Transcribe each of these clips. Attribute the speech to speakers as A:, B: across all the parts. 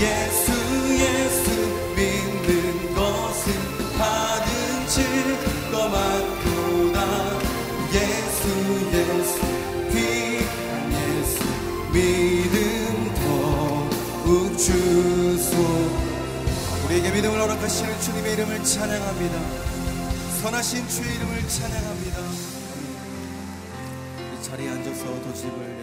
A: 예수 예수 믿는 것은 받은 즐거만보다 예수 예수 믿음 더욱 주소 우리에게 믿음을 허락하시는 주님의 이름을 찬양합니다. 선하신 주의 이름을 찬양합니다. 이 자리에 앉아서 도집을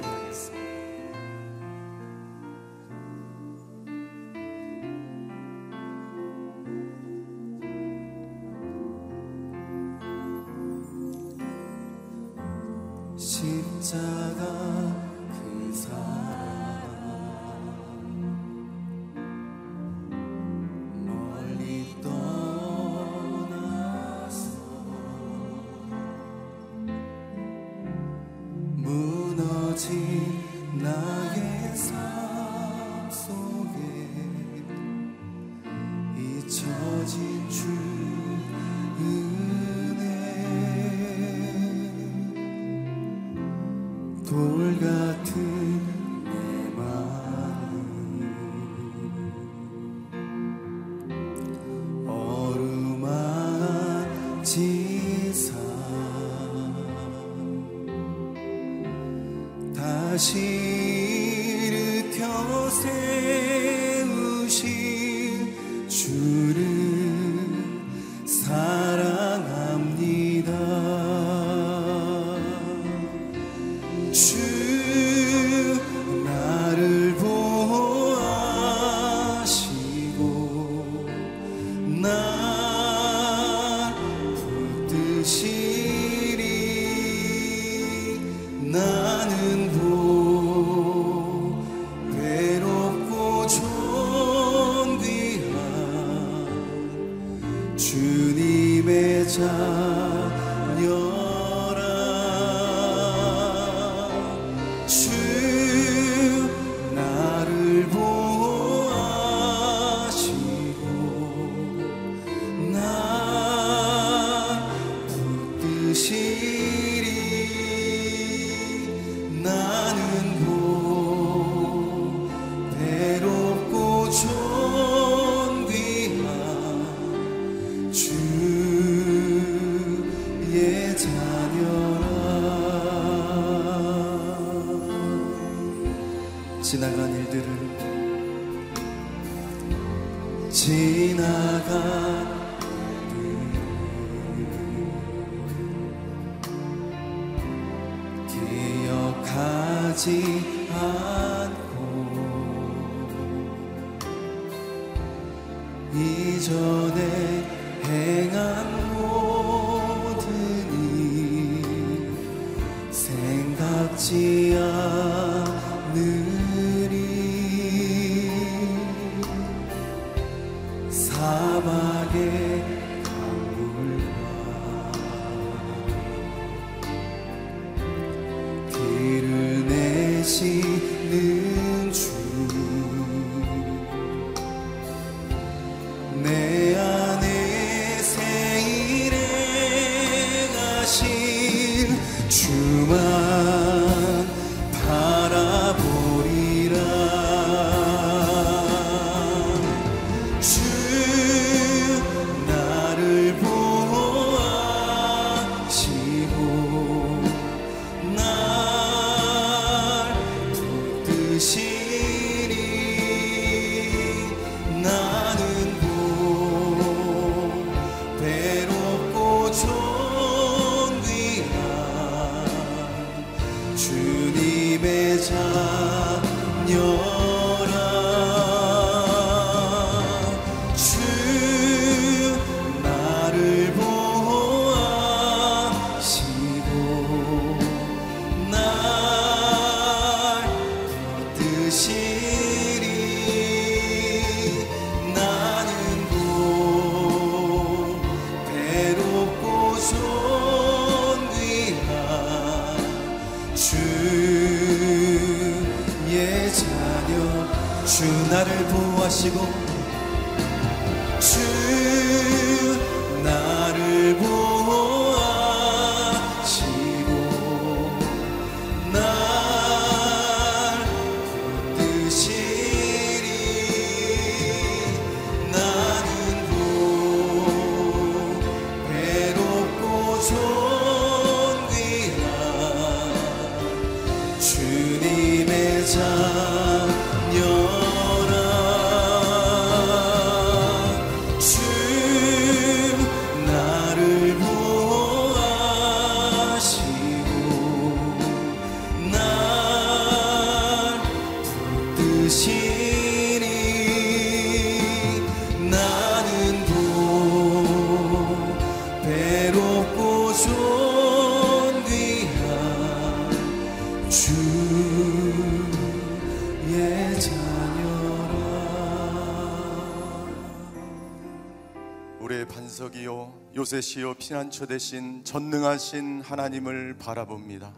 B: 요새시요 피난처 되신 전능하신 하나님을 바라봅니다.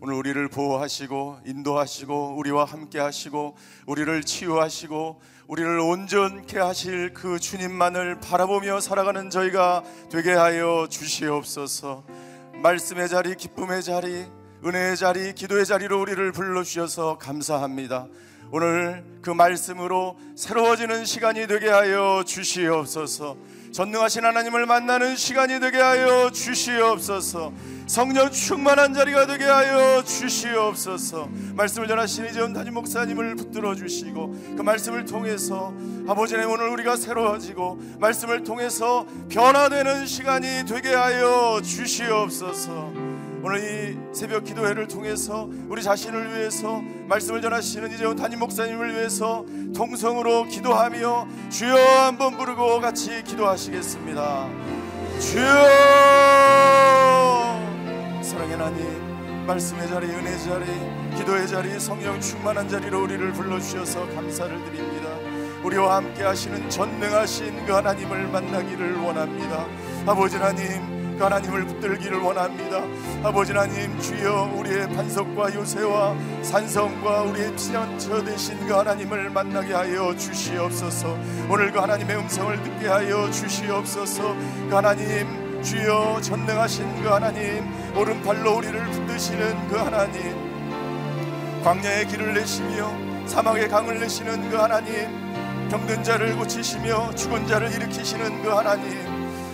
B: 오늘 우리를 보호하시고 인도하시고 우리와 함께 하시고 우리를 치유하시고 우리를 온전케 하실 그 주님만을 바라보며 살아가는 저희가 되게 하여 주시옵소서. 말씀의 자리, 기쁨의 자리, 은혜의 자리, 기도의 자리로 우리를 불러 주셔서 감사합니다. 오늘 그 말씀으로 새로워지는 시간이 되게 하여 주시옵소서. 전능하신 하나님을 만나는 시간이 되게 하여 주시옵소서. 성령 충만한 자리가 되게 하여 주시옵소서. 말씀을 전하신 이재훈 담임 목사님을 붙들어 주시고 그 말씀을 통해서 아버지 의 오늘 우리가 새로워지고 말씀을 통해서 변화되는 시간이 되게 하여 주시옵소서. 오늘 이 새벽 기도회를 통해서 우리 자신을 위해서 말씀을 전하시는 이재훈 담임 목사님을 위해서 통성으로 기도하며 주여 한번 부르고 같이 기도하시겠습니다. 주여! 사랑의 하나님 말씀의 자리 은혜 자리 기도의 자리 성령 충만한 자리로 우리를 불러주셔서 감사를 드립니다. 우리와 함께 하시는 전능하신 그 하나님을 만나기를 원합니다. 아버지 하나님 그 하나님을 붙들기를 원합니다. 아버지 하나님 주여 우리의 반석과 요새와 산성과 우리의 피난처 되신 그 하나님을 만나게 하여 주시옵소서. 오늘 그 하나님의 음성을 듣게 하여 주시옵소서. 그 하나님 주여 전능하신 그 하나님 오른팔로 우리를 붙드시는 그 하나님 광야의 길을 내시며 사막의 강을 내시는 그 하나님 병든 자를 고치시며 죽은 자를 일으키시는 그 하나님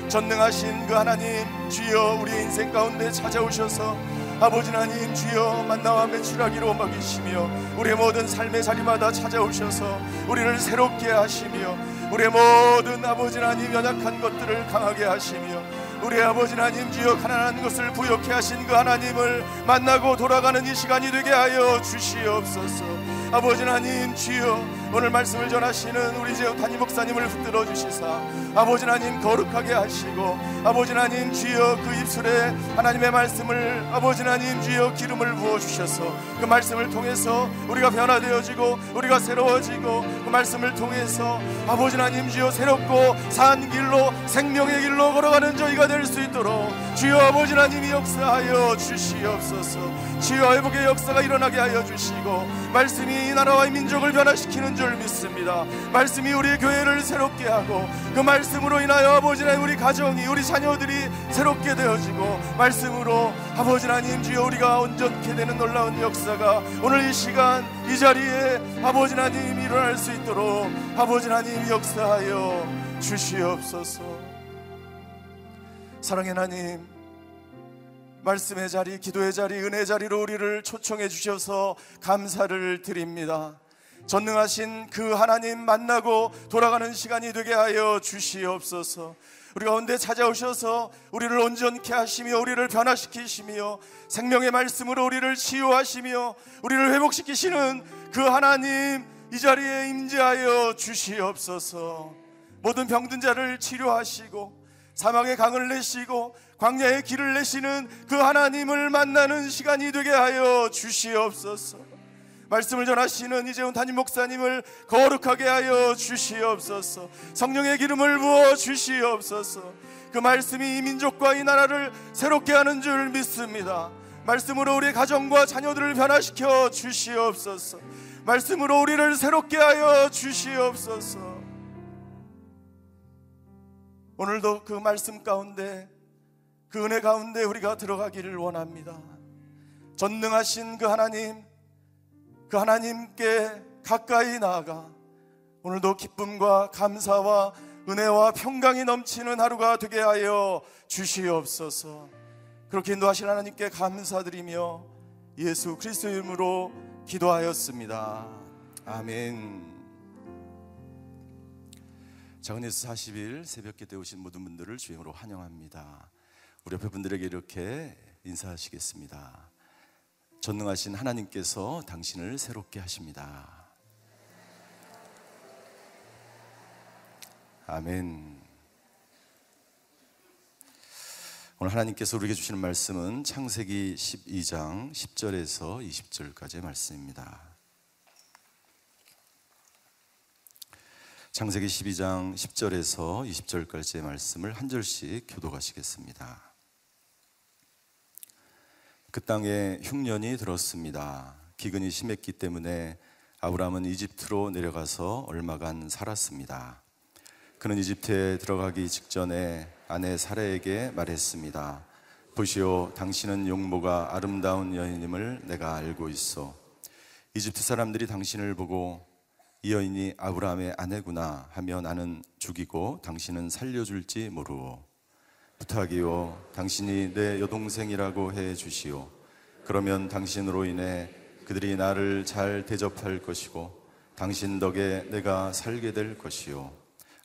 B: 전능하신 그 하나님 주여 우리 인생 가운데 찾아오셔서 아버지 하나님 주여 만나와 매출하기로 먹이시며 우리의 모든 삶의 자리마다 찾아오셔서 우리를 새롭게 하시며 우리의 모든 아버지 하나님 연약한 것들을 강하게 하시며 우리 아버지 하나님 주여 가난한 것을 부욕해 하신 그 하나님을 만나고 돌아가는 이 시간이 되게 하여 주시옵소서. 아버지 하나님 주여 오늘 말씀을 전하시는 우리 제 담임 목사님을 붙들어 주시사 아버지 하나님 거룩하게 하시고 아버지 하나님 주여 그 입술에 하나님의 말씀을 아버지 하나님 주여 기름을 부어 주셔서 그 말씀을 통해서 우리가 변화되어지고 우리가 새로워지고 그 말씀을 통해서 아버지 하나님 주여 새롭고 산 길로 생명의 길로 걸어가는 저희가 될 수 있도록 주여 아버지 하나님이 역사하여 주시옵소서. 주여 회복의 역사가 일어나게 하여 주시고 말씀이 이 나라와 이 민족을 변화시키는 줄 믿습니다. 말씀이 우리 교회를 새롭게 하고 그 말 씀으로 인하여 아버지 하나님 우리 가정이 우리 자녀들이 새롭게 되어지고 말씀으로 아버지 하나님 주여 우리가 온전케 되는 놀라운 역사가 오늘 이 시간 이 자리에 아버지 하나님 일어날 수 있도록 아버지 하나님 역사하여 주시옵소서 사랑의 하나님 말씀의 자리, 기도의 자리, 은혜 자리로 우리를 초청해 주셔서 감사를 드립니다. 전능하신 그 하나님 만나고 돌아가는 시간이 되게 하여 주시옵소서. 우리 가운데 찾아오셔서 우리를 온전케 하시며 우리를 변화시키시며 생명의 말씀으로 우리를 치유하시며 우리를 회복시키시는 그 하나님 이 자리에 임재하여 주시옵소서. 모든 병든 자를 치료하시고 사막의 강을 내시고 광야의 길을 내시는 그 하나님을 만나는 시간이 되게 하여 주시옵소서. 말씀을 전하시는 이재훈 담임 목사님을 거룩하게 하여 주시옵소서. 성령의 기름을 부어 주시옵소서. 그 말씀이 이 민족과 이 나라를 새롭게 하는 줄 믿습니다. 말씀으로 우리 가정과 자녀들을 변화시켜 주시옵소서. 말씀으로 우리를 새롭게 하여 주시옵소서. 오늘도 그 말씀 가운데 그 은혜 가운데 우리가 들어가기를 원합니다. 전능하신 그 하나님, 그 하나님께 가까이 나아가 오늘도 기쁨과 감사와 은혜와 평강이 넘치는 하루가 되게 하여 주시옵소서. 그렇게 인도하신 하나님께 감사드리며 예수 그리스도 이름으로 기도하였습니다. 아멘. 장은예수 40일 새벽에 되오신 모든 분들을 주행으로 환영합니다. 우리 옆에 분들에게 이렇게 인사하시겠습니다. 전능하신 하나님께서 당신을 새롭게 하십니다. 아멘. 오늘 하나님께서 우리에게 주시는 말씀은 창세기 12장 10절에서 20절까지의 말씀입니다. 창세기 12장 10절에서 20절까지의 말씀을 한 절씩 교도가시겠습니다. 그 땅에 흉년이 들었습니다. 기근이 심했기 때문에 아브라함은 이집트로 내려가서 얼마간 살았습니다. 그는 이집트에 들어가기 직전에 아내 사라에게 말했습니다. 보시오, 당신은 용모가 아름다운 여인임을 내가 알고 있어. 이집트 사람들이 당신을 보고 이 여인이 아브라함의 아내구나 하며 나는 죽이고 당신은 살려줄지 모르오. 부탁이요, 당신이 내 여동생이라고 해 주시오. 그러면 당신으로 인해 그들이 나를 잘 대접할 것이고 당신 덕에 내가 살게 될 것이요.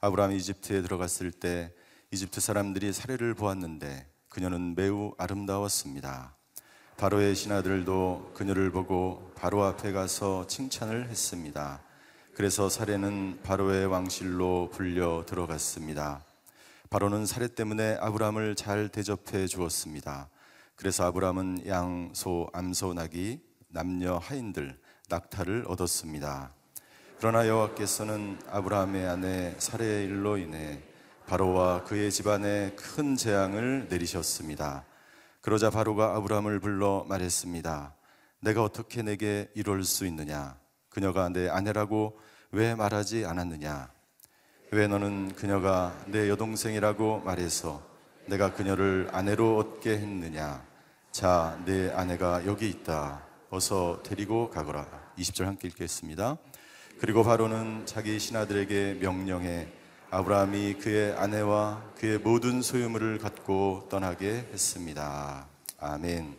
B: 아브라함이 이집트에 들어갔을 때 이집트 사람들이 사례를 보았는데 그녀는 매우 아름다웠습니다. 바로의 신하들도 그녀를 보고 바로 앞에 가서 칭찬을 했습니다. 그래서 사례는 바로의 왕실로 불려 들어갔습니다. 바로는 사례 때문에 아브라함을 잘 대접해 주었습니다. 그래서 아브라함은 양, 소, 암소, 나귀, 남녀, 하인들, 낙타를 얻었습니다. 그러나 여호와께서는 아브라함의 아내 사례의 일로 인해 바로와 그의 집안에 큰 재앙을 내리셨습니다. 그러자 바로가 아브라함을 불러 말했습니다. 내가 어떻게 내게 이럴 수 있느냐? 그녀가 내 아내라고 왜 말하지 않았느냐? 왜 너는 그녀가 내 여동생이라고 말해서 내가 그녀를 아내로 얻게 했느냐? 자, 내 아내가 여기 있다. 어서 데리고 가거라. 20절 함께 읽겠습니다. 그리고 바로는 자기 신하들에게 명령해 아브라함이 그의 아내와 그의 모든 소유물을 갖고 떠나게 했습니다. 아멘.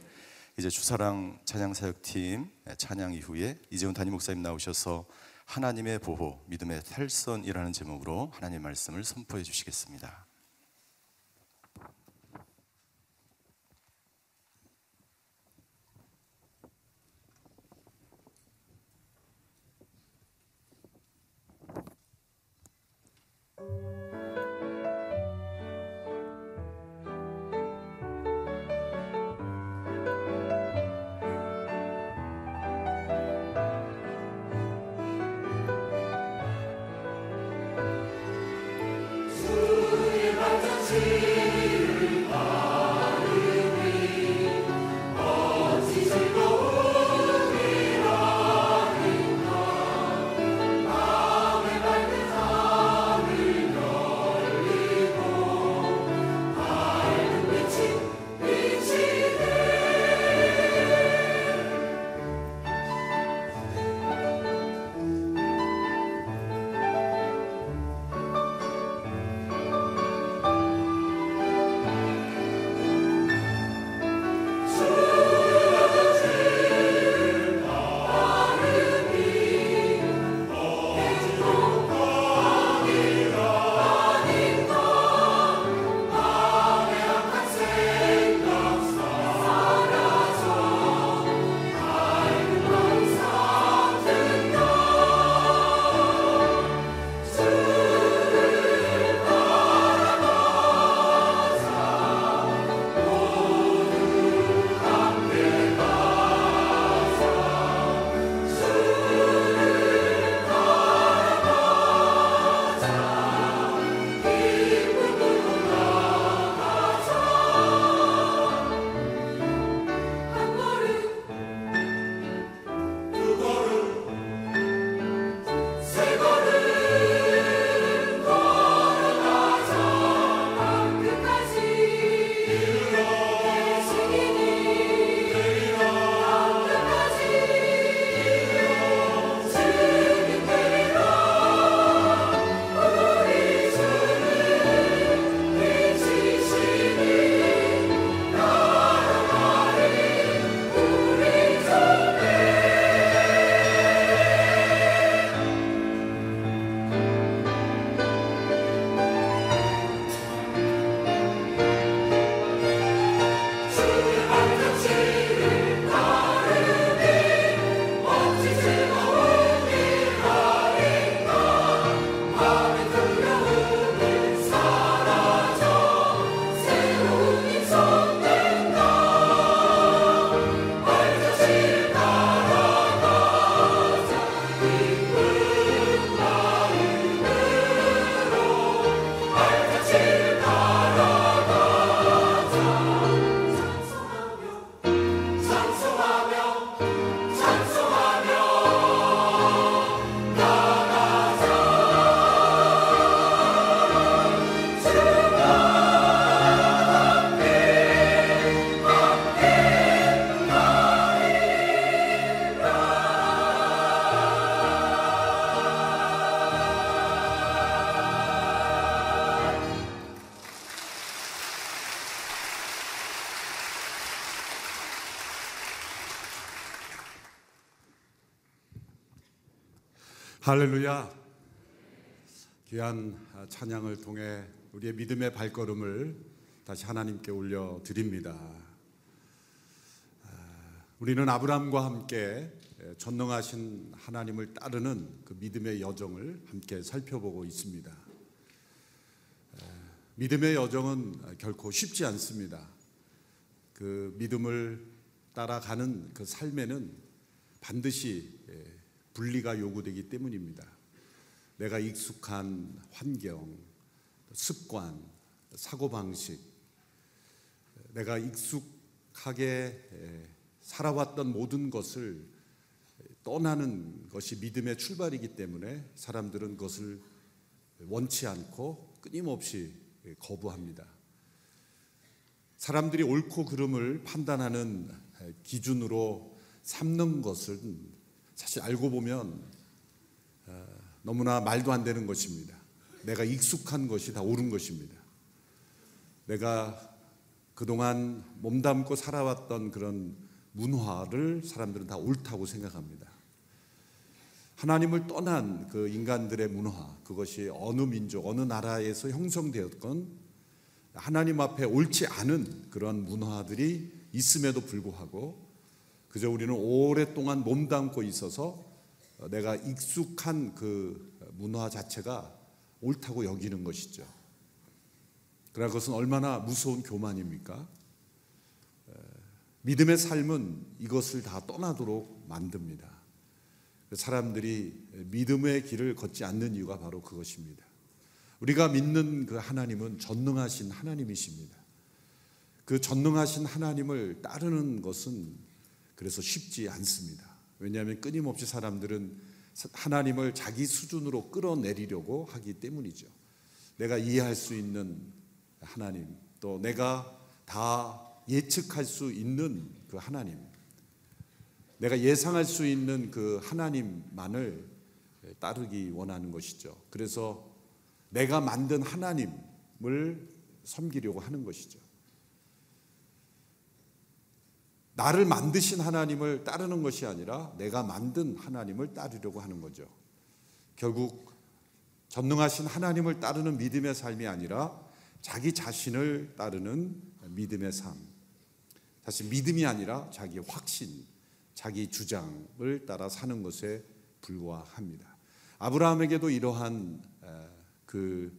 B: 이제 주사랑 찬양 사역팀 찬양 이후에 이재훈 담임 목사님 나오셔서 하나님의 보호, 믿음의 탈선이라는 제목으로 하나님의 말씀을 선포해 주시겠습니다.
C: 할렐루야. 귀한 찬양을 통해 우리의 믿음의 발걸음을 다시 하나님께 올려 드립니다. 우리는 아브라함과 함께 전능하신 하나님을 따르는 그 믿음의 여정을 함께 살펴보고 있습니다. 믿음의 여정은 결코 쉽지 않습니다. 그 믿음을 따라가는 그 삶에는 반드시 분리가 요구되기 때문입니다. 내가 익숙한 환경, 습관, 사고방식, 내가 익숙하게 살아왔던 모든 것을 떠나는 것이 믿음의 출발이기 때문에 사람들은 그것을 원치 않고 끊임없이 거부합니다. 사람들이 옳고 그름을 판단하는 기준으로 삼는 것은 사실 알고 보면 어, 너무나 말도 안 되는 것입니다. 내가 익숙한 것이 다 옳은 것입니다. 내가 그동안 몸담고 살아왔던 그런 문화를 사람들은 다 옳다고 생각합니다. 하나님을 떠난 그 인간들의 문화, 그것이 어느 민족, 어느 나라에서 형성되었건 하나님 앞에 옳지 않은 그런 문화들이 있음에도 불구하고 그저 우리는 오랫동안 몸담고 있어서 내가 익숙한 그 문화 자체가 옳다고 여기는 것이죠. 그러나 그것은 얼마나 무서운 교만입니까? 믿음의 삶은 이것을 다 떠나도록 만듭니다. 사람들이 믿음의 길을 걷지 않는 이유가 바로 그것입니다. 우리가 믿는 그 하나님은 전능하신 하나님이십니다. 그 전능하신 하나님을 따르는 것은 그래서 쉽지 않습니다. 왜냐하면 끊임없이 사람들은 하나님을 자기 수준으로 끌어내리려고 하기 때문이죠. 내가 이해할 수 있는 하나님, 또 내가 다 예측할 수 있는 그 하나님, 내가 예상할 수 있는 그 하나님만을 따르기 원하는 것이죠. 그래서 내가 만든 하나님을 섬기려고 하는 것이죠. 나를 만드신 하나님을 따르는 것이 아니라 내가 만든 하나님을 따르려고 하는 거죠. 결국 전능하신 하나님을 따르는 믿음의 삶이 아니라 자기 자신을 따르는 믿음의 삶. 사실 믿음이 아니라 자기 확신, 자기 주장을 따라 사는 것에 불과합니다. 아브라함에게도 이러한 그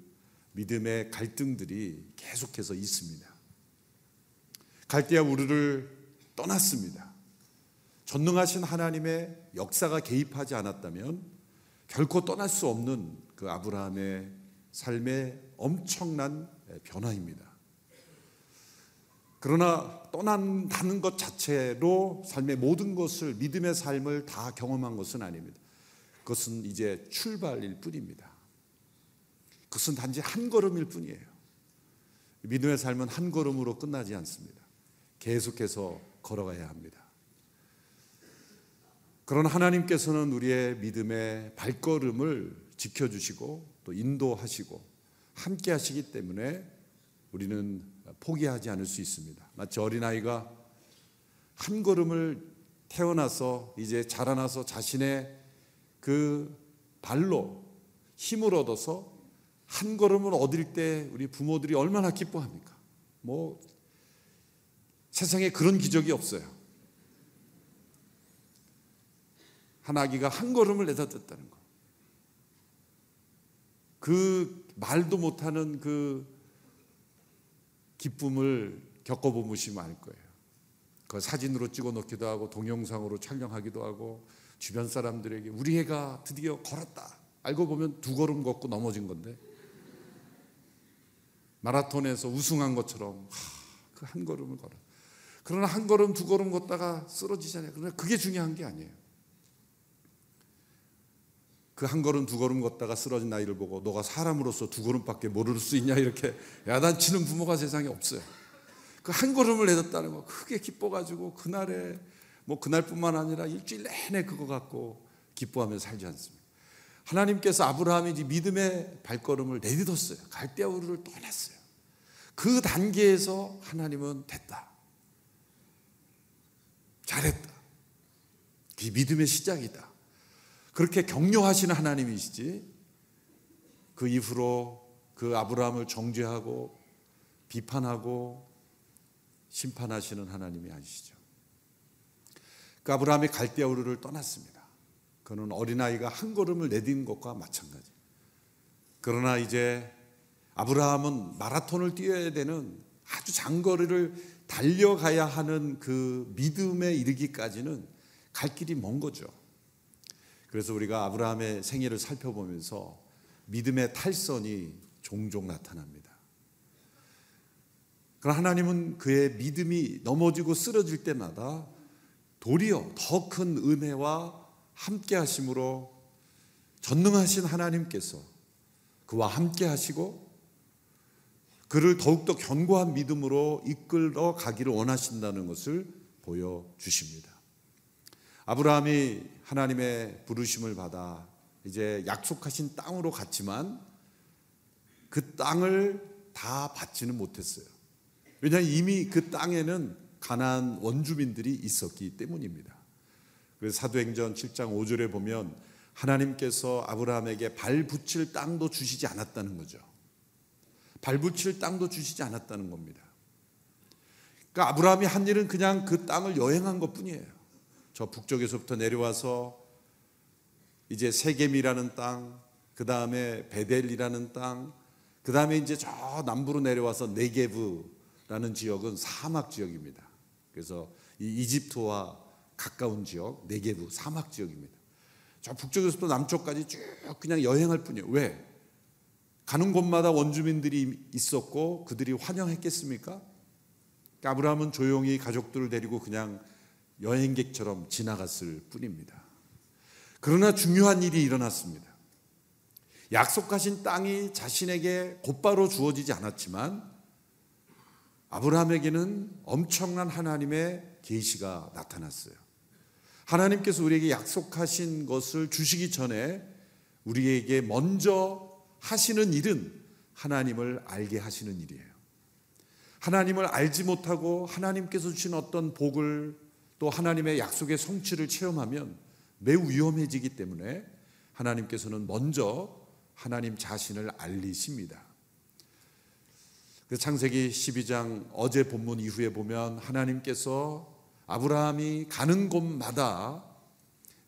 C: 믿음의 갈등들이 계속해서 있습니다. 갈대아 우르를 떠났습니다. 전능하신 하나님의 역사가 개입하지 않았다면 결코 떠날 수 없는 그 아브라함의 삶의 엄청난 변화입니다. 그러나 떠난다는 것 자체로 삶의 모든 것을 믿음의 삶을 다 경험한 것은 아닙니다. 그것은 이제 출발일 뿐입니다. 그것은 단지 한 걸음일 뿐이에요. 믿음의 삶은 한 걸음으로 끝나지 않습니다. 계속해서 걸어가야 합니다. 그러나 하나님께서는 우리의 믿음의 발걸음을 지켜주시고 또 인도하시고 함께 하시기 때문에 우리는 포기하지 않을 수 있습니다. 마치 어린아이가 한 걸음을 태어나서 이제 자라나서 자신의 그 발로 힘을 얻어서 한 걸음을 얻을 때 우리 부모들이 얼마나 기뻐합니까? 뭐 세상에 그런 기적이 없어요. 한 아기가 한 걸음을 내다듣다는 거. 그 말도 못하는 그 기쁨을 겪어보시면 알 거예요. 그 사진으로 찍어 놓기도 하고 동영상으로 촬영하기도 하고 주변 사람들에게 우리 애가 드디어 걸었다. 알고 보면 두 걸음 걷고 넘어진 건데 마라톤에서 우승한 것처럼 그 한 걸음을 걸어. 그러나 한 걸음 두 걸음 걷다가 쓰러지잖아요. 그러나 그게 중요한 게 아니에요. 그 한 걸음 두 걸음 걷다가 쓰러진 아이를 보고 너가 사람으로서 두 걸음밖에 모를 수 있냐 이렇게 야단치는 부모가 세상에 없어요. 그 한 걸음을 내뒀다는 거 크게 기뻐가지고 그날에 뭐 그날뿐만 아니라 일주일 내내 그거 갖고 기뻐하며 살지 않습니다. 하나님께서 아브라함이 믿음의 발걸음을 내딛었어요. 갈대아우르를 떠났어요. 그 단계에서 하나님은 됐다. 잘했다. 그 믿음의 시작이다. 그렇게 격려하시는 하나님이시지 그 이후로 그 아브라함을 정죄하고 비판하고 심판하시는 하나님이 아니시죠. 그 아브라함이 갈대아우르를 떠났습니다. 그는 어린아이가 한 걸음을 내딘 것과 마찬가지. 그러나 이제 아브라함은 마라톤을 뛰어야 되는 아주 장거리를 달려가야 하는 그 믿음에 이르기까지는 갈 길이 먼 거죠. 그래서 우리가 아브라함의 생애를 살펴보면서 믿음의 탈선이 종종 나타납니다. 그러나 하나님은 그의 믿음이 넘어지고 쓰러질 때마다 도리어 더 큰 은혜와 함께 하심으로 전능하신 하나님께서 그와 함께 하시고 그를 더욱더 견고한 믿음으로 이끌어 가기를 원하신다는 것을 보여주십니다. 아브라함이 하나님의 부르심을 받아 이제 약속하신 땅으로 갔지만 그 땅을 다 받지는 못했어요. 왜냐하면 이미 그 땅에는 가나안 원주민들이 있었기 때문입니다. 그래서 사도행전 7장 5절에 보면 하나님께서 아브라함에게 발 붙일 땅도 주시지 않았다는 거죠. 발 붙일 땅도 주시지 않았다는 겁니다. 그러니까 아브라함이 한 일은 그냥 그 땅을 여행한 것 뿐이에요. 저 북쪽에서부터 내려와서 이제 세겜이라는 땅, 그 다음에 베델이라는 땅, 그 다음에 이제 저 남부로 내려와서 네게브라는 지역은 사막 지역입니다. 그래서 이 이집트와 가까운 지역, 네게브 사막 지역입니다. 저 북쪽에서부터 남쪽까지 쭉 그냥 여행할 뿐이에요. 왜? 가는 곳마다 원주민들이 있었고 그들이 환영했겠습니까? 그러니까 아브라함은 조용히 가족들을 데리고 그냥 여행객처럼 지나갔을 뿐입니다. 그러나 중요한 일이 일어났습니다. 약속하신 땅이 자신에게 곧바로 주어지지 않았지만 아브라함에게는 엄청난 하나님의 계시가 나타났어요. 하나님께서 우리에게 약속하신 것을 주시기 전에 우리에게 먼저 하시는 일은 하나님을 알게 하시는 일이에요. 하나님을 알지 못하고 하나님께서 주신 어떤 복을 또 하나님의 약속의 성취를 체험하면 매우 위험해지기 때문에 하나님께서는 먼저 하나님 자신을 알리십니다. 창세기 12장 어제 본문 이후에 보면 하나님께서 아브라함이 가는 곳마다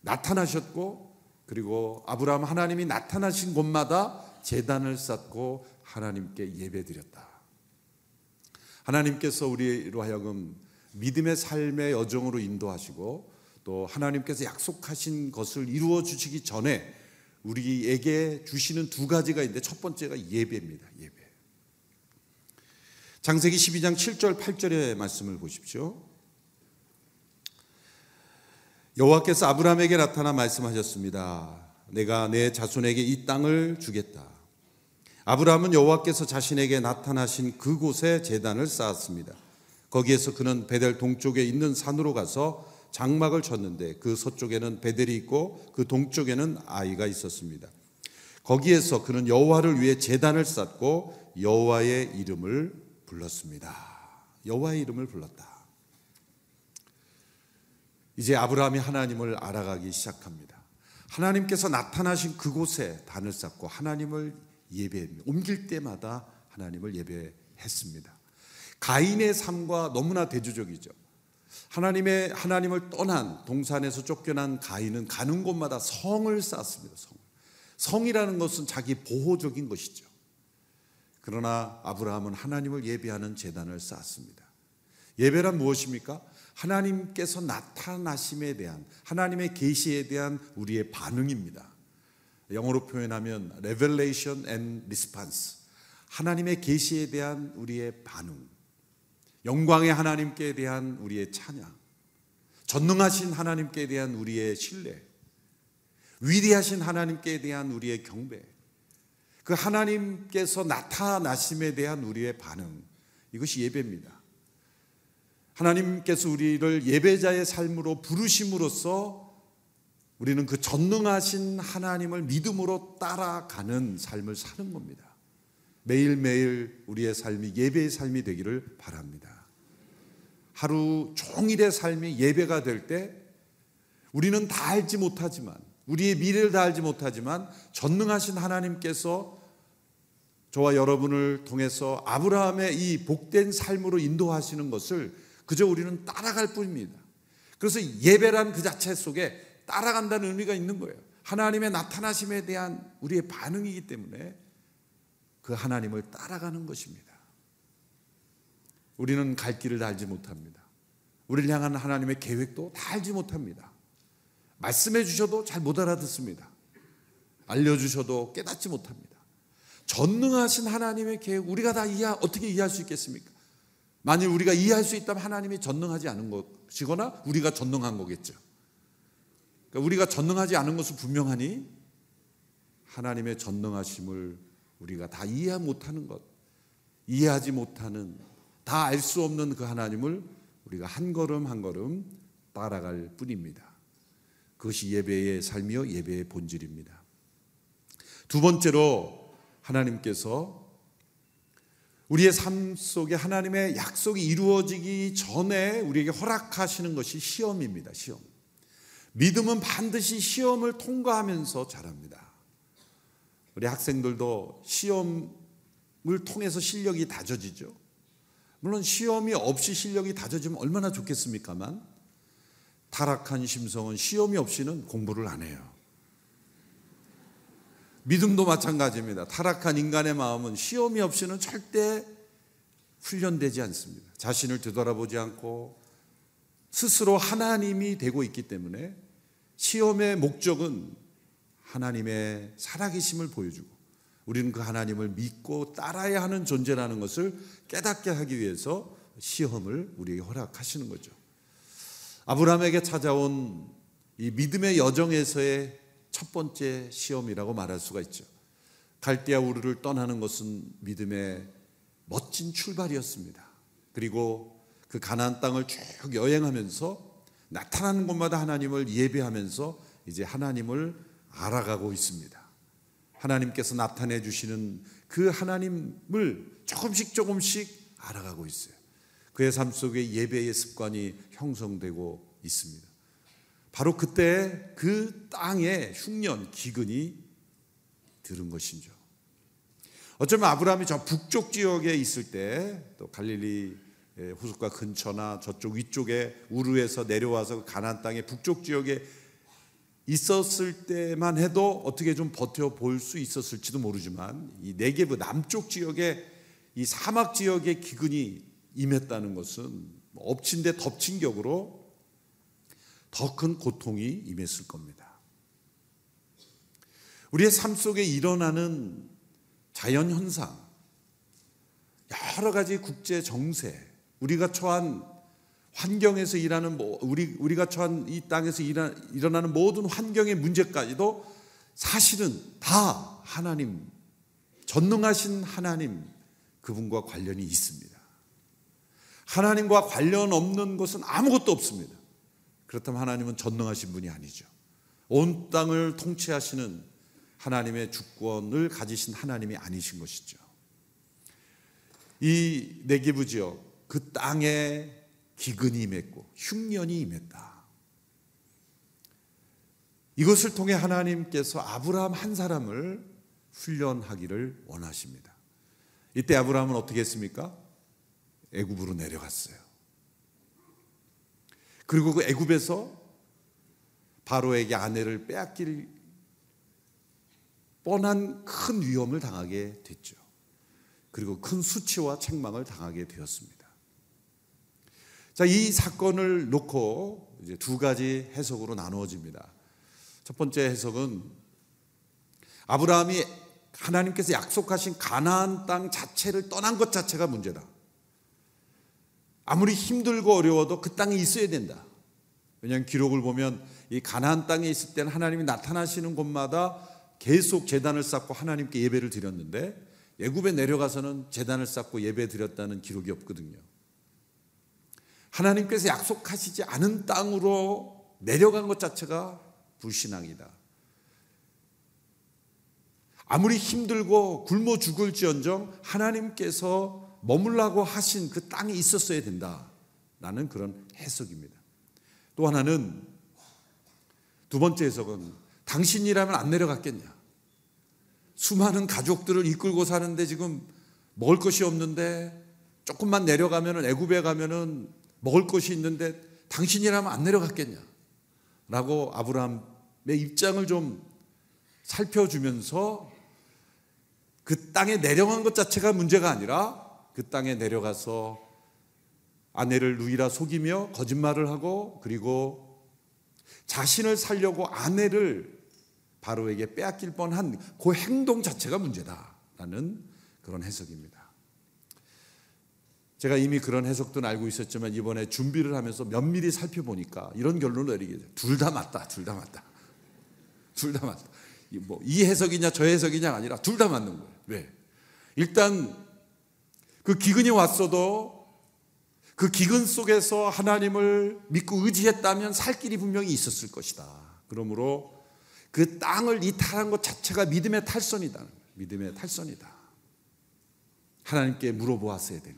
C: 나타나셨고 그리고 아브라함 하나님이 나타나신 곳마다 재단을 쌓고 하나님께 예배드렸다. 하나님께서 우리로 하여금 믿음의 삶의 여정으로 인도하시고 또 하나님께서 약속하신 것을 이루어 주시기 전에 우리에게 주시는 두 가지가 있는데 첫 번째가 예배입니다. 예배. 장세기 12장 7절 8절의 말씀을 보십시오. 여호와께서 아브라함에게 나타나 말씀하셨습니다. 내가 내 자손에게 이 땅을 주겠다. 아브라함은 여호와께서 자신에게 나타나신 그곳에 제단을 쌓았습니다. 거기에서 그는 베델 동쪽에 있는 산으로 가서 장막을 쳤는데 그 서쪽에는 베델이 있고 그 동쪽에는 아이가 있었습니다. 거기에서 그는 여호와를 위해 제단을 쌓고 여호와의 이름을 불렀습니다. 여호와의 이름을 불렀다. 이제 아브라함이 하나님을 알아가기 시작합니다. 하나님께서 나타나신 그곳에 단을 쌓고 하나님을 예배합니다. 옮길 때마다 하나님을 예배했습니다. 가인의 삶과 너무나 대조적이죠. 하나님의 하나님을 떠난 동산에서 쫓겨난 가인은 가는 곳마다 성을 쌓습니다. 성. 성이라는 것은 자기 보호적인 것이죠. 그러나 아브라함은 하나님을 예배하는 재단을 쌓습니다. 예배란 무엇입니까? 하나님께서 나타나심에 대한 하나님의 계시에 대한 우리의 반응입니다. 영어로 표현하면 revelation and response. 하나님의 계시에 대한 우리의 반응. 영광의 하나님께 대한 우리의 찬양, 전능하신 하나님께 대한 우리의 신뢰, 위대하신 하나님께 대한 우리의 경배, 그 하나님께서 나타나심에 대한 우리의 반응, 이것이 예배입니다. 하나님께서 우리를 예배자의 삶으로 부르심으로써 우리는 그 전능하신 하나님을 믿음으로 따라가는 삶을 사는 겁니다. 매일매일 우리의 삶이 예배의 삶이 되기를 바랍니다. 하루 종일의 삶이 예배가 될 때 우리는 다 알지 못하지만 우리의 미래를 다 알지 못하지만 전능하신 하나님께서 저와 여러분을 통해서 아브라함의 이 복된 삶으로 인도하시는 것을 그저 우리는 따라갈 뿐입니다. 그래서 예배란 그 자체 속에 따라간다는 의미가 있는 거예요. 하나님의 나타나심에 대한 우리의 반응이기 때문에 그 하나님을 따라가는 것입니다. 우리는 갈 길을 다 알지 못합니다. 우리를 향한 하나님의 계획도 다 알지 못합니다. 말씀해 주셔도 잘 못 알아듣습니다. 알려주셔도 깨닫지 못합니다. 전능하신 하나님의 계획 우리가 다 이해 어떻게 이해할 수 있겠습니까? 만일 우리가 이해할 수 있다면 하나님이 전능하지 않은 것이거나 우리가 전능한 거겠죠. 그러니까 우리가 전능하지 않은 것은 분명하니 하나님의 전능하심을 우리가 다 이해 못하는 것, 이해하지 못하는 다 알 수 없는 그 하나님을 우리가 한 걸음 한 걸음 따라갈 뿐입니다. 그것이 예배의 삶이요 예배의 본질입니다. 두 번째로 하나님께서 우리의 삶 속에 하나님의 약속이 이루어지기 전에 우리에게 허락하시는 것이 시험입니다. 시험. 믿음은 반드시 시험을 통과하면서 자랍니다. 우리 학생들도 시험을 통해서 실력이 다져지죠. 물론 시험이 없이 실력이 다져지면 얼마나 좋겠습니까만 타락한 심성은 시험이 없이는 공부를 안 해요. 믿음도 마찬가지입니다. 타락한 인간의 마음은 시험이 없이는 절대 훈련되지 않습니다. 자신을 되돌아보지 않고 스스로 하나님이 되고 있기 때문에 시험의 목적은 하나님의 살아계심을 보여주고 우리는 그 하나님을 믿고 따라야 하는 존재라는 것을 깨닫게 하기 위해서 시험을 우리에게 허락하시는 거죠. 아브라함에게 찾아온 이 믿음의 여정에서의 첫 번째 시험이라고 말할 수가 있죠. 갈대아 우르를 떠나는 것은 믿음의 멋진 출발이었습니다. 그리고 그 가나안 땅을 쭉 여행하면서 나타나는 곳마다 하나님을 예배하면서 이제 하나님을 알아가고 있습니다. 하나님께서 나타내 주시는 그 하나님을 조금씩 조금씩 알아가고 있어요. 그의 삶 속에 예배의 습관이 형성되고 있습니다. 바로 그때 그 땅에 흉년, 기근이 들은 것이죠. 어쩌면 아브라함이 저 북쪽 지역에 있을 때 또 갈릴리 호숫가 근처나 저쪽 위쪽에 우르에서 내려와서 가나안 땅의 북쪽 지역에 있었을 때만 해도 어떻게 좀 버텨 볼 수 있었을지도 모르지만 이 네게브 남쪽 지역에 이 사막 지역의 기근이 임했다는 것은 엎친 데 덮친 격으로 더 큰 고통이 임했을 겁니다. 우리의 삶 속에 일어나는 자연 현상, 여러 가지 국제 정세, 우리가 처한 환경에서 일하는 우리 우리가 처한 이 땅에서 일하, 일어나는 모든 환경의 문제까지도 사실은 다 하나님 전능하신 하나님 그분과 관련이 있습니다. 하나님과 관련 없는 것은 아무것도 없습니다. 그렇다면 하나님은 전능하신 분이 아니죠. 온 땅을 통치하시는 하나님의 주권을 가지신 하나님이 아니신 것이죠. 이 네기부 지역 그 땅에 기근이 임했고 흉년이 임했다. 이것을 통해 하나님께서 아브라함 한 사람을 훈련하기를 원하십니다. 이때 아브라함은 어떻게 했습니까? 애굽으로 내려갔어요. 그리고 그 애굽에서 바로에게 아내를 빼앗길 뻔한 큰 위험을 당하게 됐죠. 그리고 큰 수치와 책망을 당하게 되었습니다. 자, 이 사건을 놓고 이제 두 가지 해석으로 나누어집니다. 첫 번째 해석은 아브라함이 하나님께서 약속하신 가나안 땅 자체를 떠난 것 자체가 문제다. 아무리 힘들고 어려워도 그 땅에 있어야 된다. 왜냐하면 기록을 보면 이 가나안 땅에 있을 때는 하나님이 나타나시는 곳마다 계속 재단을 쌓고 하나님께 예배를 드렸는데 예굽에 내려가서는 재단을 쌓고 예배 드렸다는 기록이 없거든요. 하나님께서 약속하시지 않은 땅으로 내려간 것 자체가 불신앙이다. 아무리 힘들고 굶어 죽을지언정 하나님께서 머물라고 하신 그 땅에 있었어야 된다 라는 그런 해석입니다. 또 하나는 두 번째 해석은 당신이라면 안 내려갔겠냐? 수많은 가족들을 이끌고 사는데 지금 먹을 것이 없는데 조금만 내려가면은 애굽에 가면은 먹을 것이 있는데 당신이라면 안 내려갔겠냐? 라고 아브라함의 입장을 좀 살펴주면서 그 땅에 내려간 것 자체가 문제가 아니라 그 땅에 내려가서 아내를 누이라 속이며 거짓말을 하고 그리고 자신을 살려고 아내를 바로에게 빼앗길 뻔한 그 행동 자체가 문제다라는 그런 해석입니다. 제가 이미 그런 해석도 알고 있었지만 이번에 준비를 하면서 면밀히 살펴보니까 이런 결론을 내리게 돼요. 둘 다 맞다. 둘 다 맞다. 둘 다 맞다. 뭐 이 해석이냐 저 해석이냐 아니라 둘 다 맞는 거예요. 왜? 일단 그 기근이 왔어도 그 기근 속에서 하나님을 믿고 의지했다면 살 길이 분명히 있었을 것이다. 그러므로 그 땅을 이탈한 것 자체가 믿음의 탈선이다. 믿음의 탈선이다. 하나님께 물어보았어야 된다.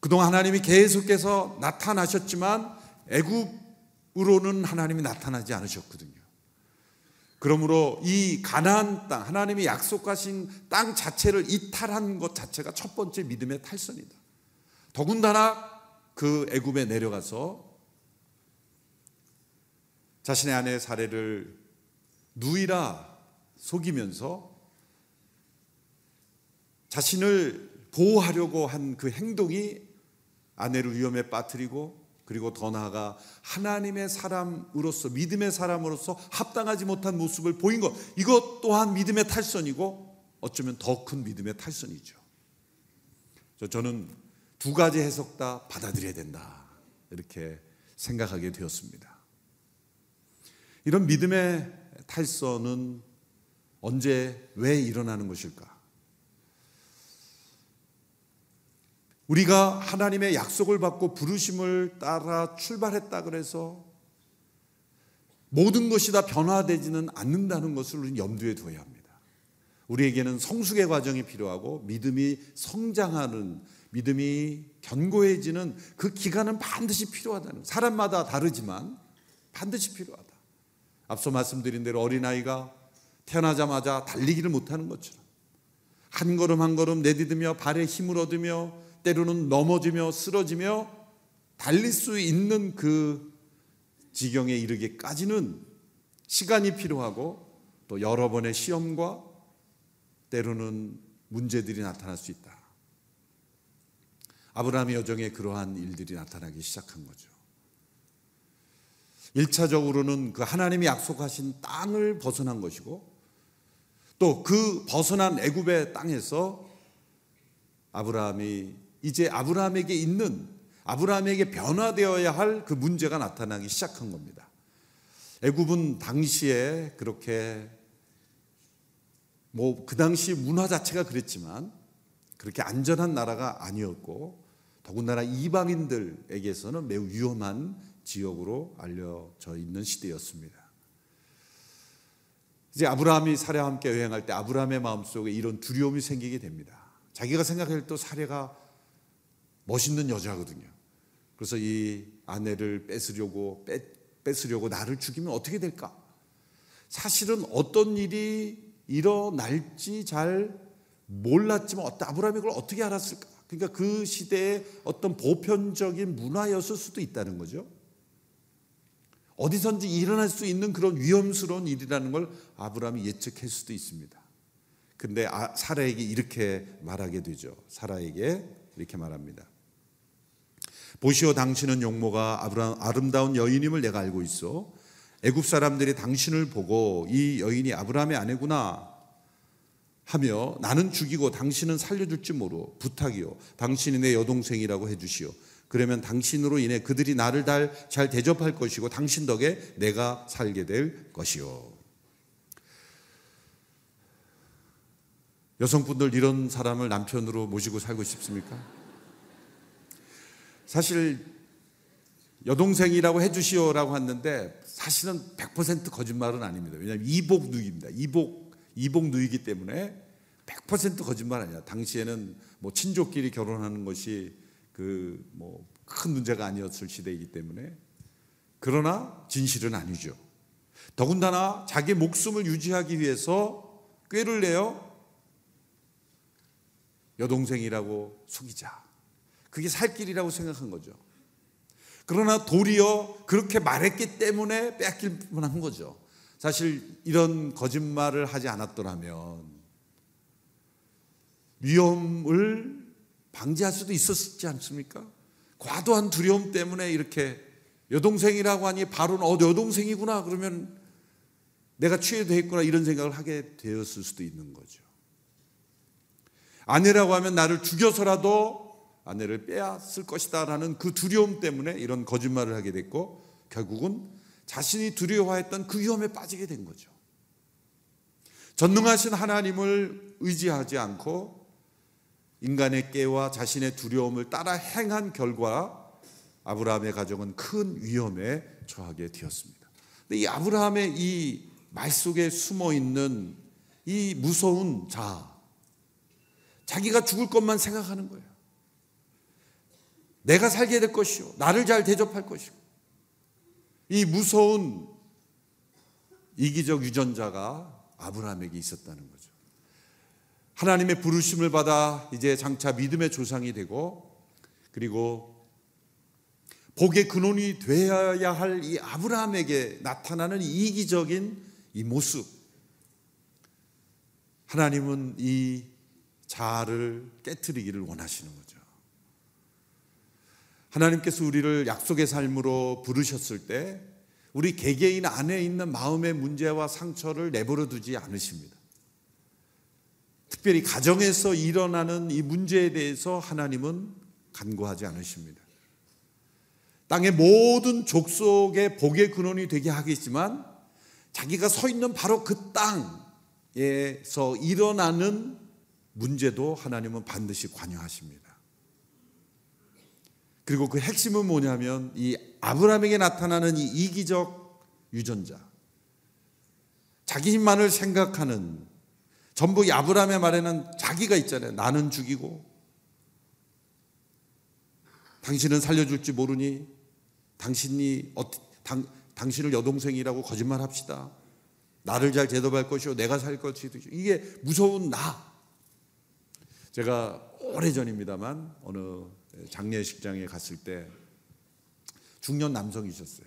C: 그동안 하나님이 계속해서 나타나셨지만 애굽으로는 하나님이 나타나지 않으셨거든요. 그러므로 이 가나안 땅 하나님이 약속하신 땅 자체를 이탈한 것 자체가 첫 번째 믿음의 탈선이다. 더군다나 그 애굽에 내려가서 자신의 아내의 사례를 누이라 속이면서 자신을 보호하려고 한 그 행동이 아내를 위험에 빠뜨리고 그리고 더 나아가 하나님의 사람으로서 믿음의 사람으로서 합당하지 못한 모습을 보인 것 이것 또한 믿음의 탈선이고 어쩌면 더 큰 믿음의 탈선이죠. 저는 두 가지 해석 다 받아들여야 된다 이렇게 생각하게 되었습니다. 이런 믿음의 탈선은 언제 왜 일어나는 것일까? 우리가 하나님의 약속을 받고 부르심을 따라 출발했다 그래서 모든 것이 다 변화되지는 않는다는 것을 우리는 염두에 두어야 합니다. 우리에게는 성숙의 과정이 필요하고 믿음이 성장하는 믿음이 견고해지는 그 기간은 반드시 필요하다는 사람마다 다르지만 반드시 필요하다. 앞서 말씀드린 대로 어린아이가 태어나자마자 달리기를 못하는 것처럼 한 걸음 한 걸음 내디디며 발에 힘을 얻으며 때로는 넘어지며 쓰러지며 달릴 수 있는 그 지경에 이르기까지는 시간이 필요하고 또 여러 번의 시험과 때로는 문제들이 나타날 수 있다. 아브라함의 여정에 그러한 일들이 나타나기 시작한 거죠. 1차적으로는 그 하나님이 약속하신 땅을 벗어난 것이고 또 그 벗어난 애굽의 땅에서 아브라함이 이제 아브라함에게 있는 아브라함에게 변화되어야 할 그 문제가 나타나기 시작한 겁니다. 애굽은 당시에 그렇게 뭐 그 당시 문화 자체가 그랬지만 그렇게 안전한 나라가 아니었고 더군다나 이방인들에게서는 매우 위험한 지역으로 알려져 있는 시대였습니다. 이제 아브라함이 사례와 함께 여행할 때 아브라함의 마음속에 이런 두려움이 생기게 됩니다. 자기가 생각할 때 사례가 멋있는 여자거든요. 그래서 이 아내를 뺏으려고 뺏, 뺏으려고 나를 죽이면 어떻게 될까? 사실은 어떤 일이 일어날지 잘 몰랐지만 아브라함이 그걸 어떻게 알았을까? 그러니까 그 시대의 어떤 보편적인 문화였을 수도 있다는 거죠. 어디선지 일어날 수 있는 그런 위험스러운 일이라는 걸 아브라함이 예측할 수도 있습니다. 근데 아, 사라에게 이렇게 말하게 되죠. 사라에게 이렇게 말합니다. 보시오 당신은 용모가 아름다운 여인임을 내가 알고 있어. 애굽 사람들이 당신을 보고 이 여인이 아브라함의 아내구나 하며 나는 죽이고 당신은 살려줄지 모르 부탁이요 당신이 내 여동생이라고 해주시오 그러면 당신으로 인해 그들이 나를 잘 대접할 것이고 당신 덕에 내가 살게 될 것이요 여성분들 이런 사람을 남편으로 모시고 살고 싶습니까? 사실 여동생이라고 해주시오라고 했는데 사실은 100% 거짓말은 아닙니다. 왜냐하면 이복 누이입니다. 이복 이복 누이기 때문에 100% 거짓말 아니야. 당시에는 뭐 친족끼리 결혼하는 것이 그 뭐 큰 문제가 아니었을 시대이기 때문에 그러나 진실은 아니죠. 더군다나 자기 목숨을 유지하기 위해서 꾀를 내어 여동생이라고 속이자. 그게 살 길이라고 생각한 거죠. 그러나 도리어 그렇게 말했기 때문에 뺏길 뻔한 거죠. 사실 이런 거짓말을 하지 않았더라면 위험을 방지할 수도 있었지 않습니까? 과도한 두려움 때문에 이렇게 여동생이라고 하니 바로는 어 여동생이구나 그러면 내가 취해도 있구나 이런 생각을 하게 되었을 수도 있는 거죠. 아내라고 하면 나를 죽여서라도 아내를 빼앗을 것이다라는 그 두려움 때문에 이런 거짓말을 하게 됐고 결국은 자신이 두려워했던 그 위험에 빠지게 된 거죠. 전능하신 하나님을 의지하지 않고 인간의 깨와 자신의 두려움을 따라 행한 결과 아브라함의 가정은 큰 위험에 처하게 되었습니다. 근데 이 아브라함의 이 말 속에 숨어 있는 이 무서운 자, 자기가 죽을 것만 생각하는 거예요. 내가 살게 될 것이요. 나를 잘 대접할 것이고. 이 무서운 이기적 유전자가 아브라함에게 있었다는 거죠. 하나님의 부르심을 받아 이제 장차 믿음의 조상이 되고 그리고 복의 근원이 되어야 할 이 아브라함에게 나타나는 이기적인 이 모습. 하나님은 이 자아를 깨뜨리기를 원하시는 거죠. 하나님께서 우리를 약속의 삶으로 부르셨을 때 우리 개개인 안에 있는 마음의 문제와 상처를 내버려 두지 않으십니다. 특별히 가정에서 일어나는 이 문제에 대해서 하나님은 간과하지 않으십니다. 땅의 모든 족속의 복의 근원이 되게 하겠지만 자기가 서 있는 바로 그 땅에서 일어나는 문제도 하나님은 반드시 관여하십니다. 그리고 그 핵심은 뭐냐면 이 아브라함에게 나타나는 이 이기적 유전자. 자기 힘만을 생각하는 전부 이 아브라함의 말에는 자기가 있잖아요. 나는 죽이고 당신은 살려줄지 모르니 당신이 어, 당, 당신을 여동생이라고 거짓말 합시다. 나를 잘 대접할 것이요 내가 살 것이 이게 무서운 나. 제가 오래전입니다만 어느 장례식장에 갔을 때 중년 남성이셨어요.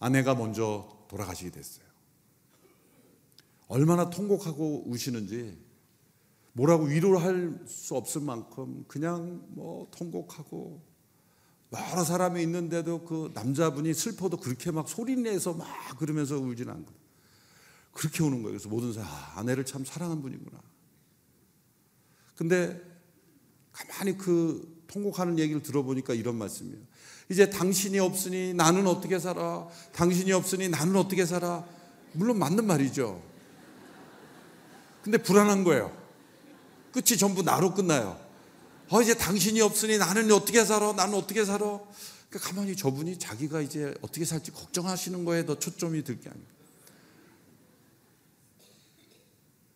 C: 아내가 먼저 돌아가시게 됐어요. 얼마나 통곡하고 우시는지 뭐라고 위로를 할 수 없을 만큼 그냥 뭐 통곡하고 여러 사람이 있는데도 그 남자분이 슬퍼도 그렇게 막 소리내서 막 그러면서 울지는 않고 그렇게 우는 거예요. 그래서 모든 사람 아, 아내를 참 사랑한 분이구나. 근데 가만히 그 통곡하는 얘기를 들어보니까 이런 말씀이에요. 이제 당신이 없으니 나는 어떻게 살아? 당신이 없으니 나는 어떻게 살아? 물론 맞는 말이죠. 근데 불안한 거예요. 끝이 전부 나로 끝나요. 어, 이제 당신이 없으니 나는 어떻게 살아? 나는 어떻게 살아? 그러니까 가만히 저분이 자기가 이제 어떻게 살지 걱정하시는 거에 더 초점이 들게 아닙니까?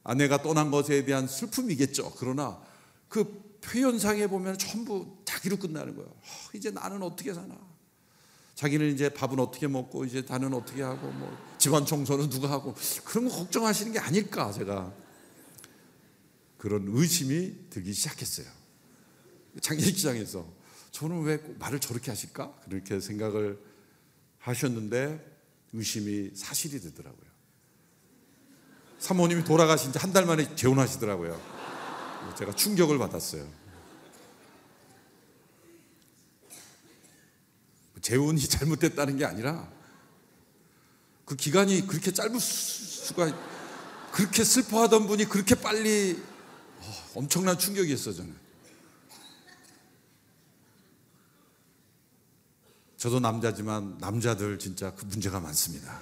C: 아내가 떠난 것에 대한 슬픔이겠죠. 그러나 그 표현상에 보면 전부 자기로 끝나는 거예요. 어, 이제 나는 어떻게 사나? 자기는 이제 밥은 어떻게 먹고 이제 나는 어떻게 하고 뭐 집안 청소는 누가 하고 그런 거 걱정하시는 게 아닐까 제가 그런 의심이 들기 시작했어요. 장례식장에서 저는 왜 말을 저렇게 하실까? 그렇게 생각을 하셨는데 의심이 사실이 되더라고요. 사모님이 돌아가신 지 한 달 만에 재혼하시더라고요. 제가 충격을 받았어요. 재혼이 잘못됐다는 게 아니라 그 기간이 그렇게 짧을 수가 그렇게 슬퍼하던 분이 그렇게 빨리 어, 엄청난 충격이었어 저는. 저도 남자지만 남자들 진짜 그 문제가 많습니다.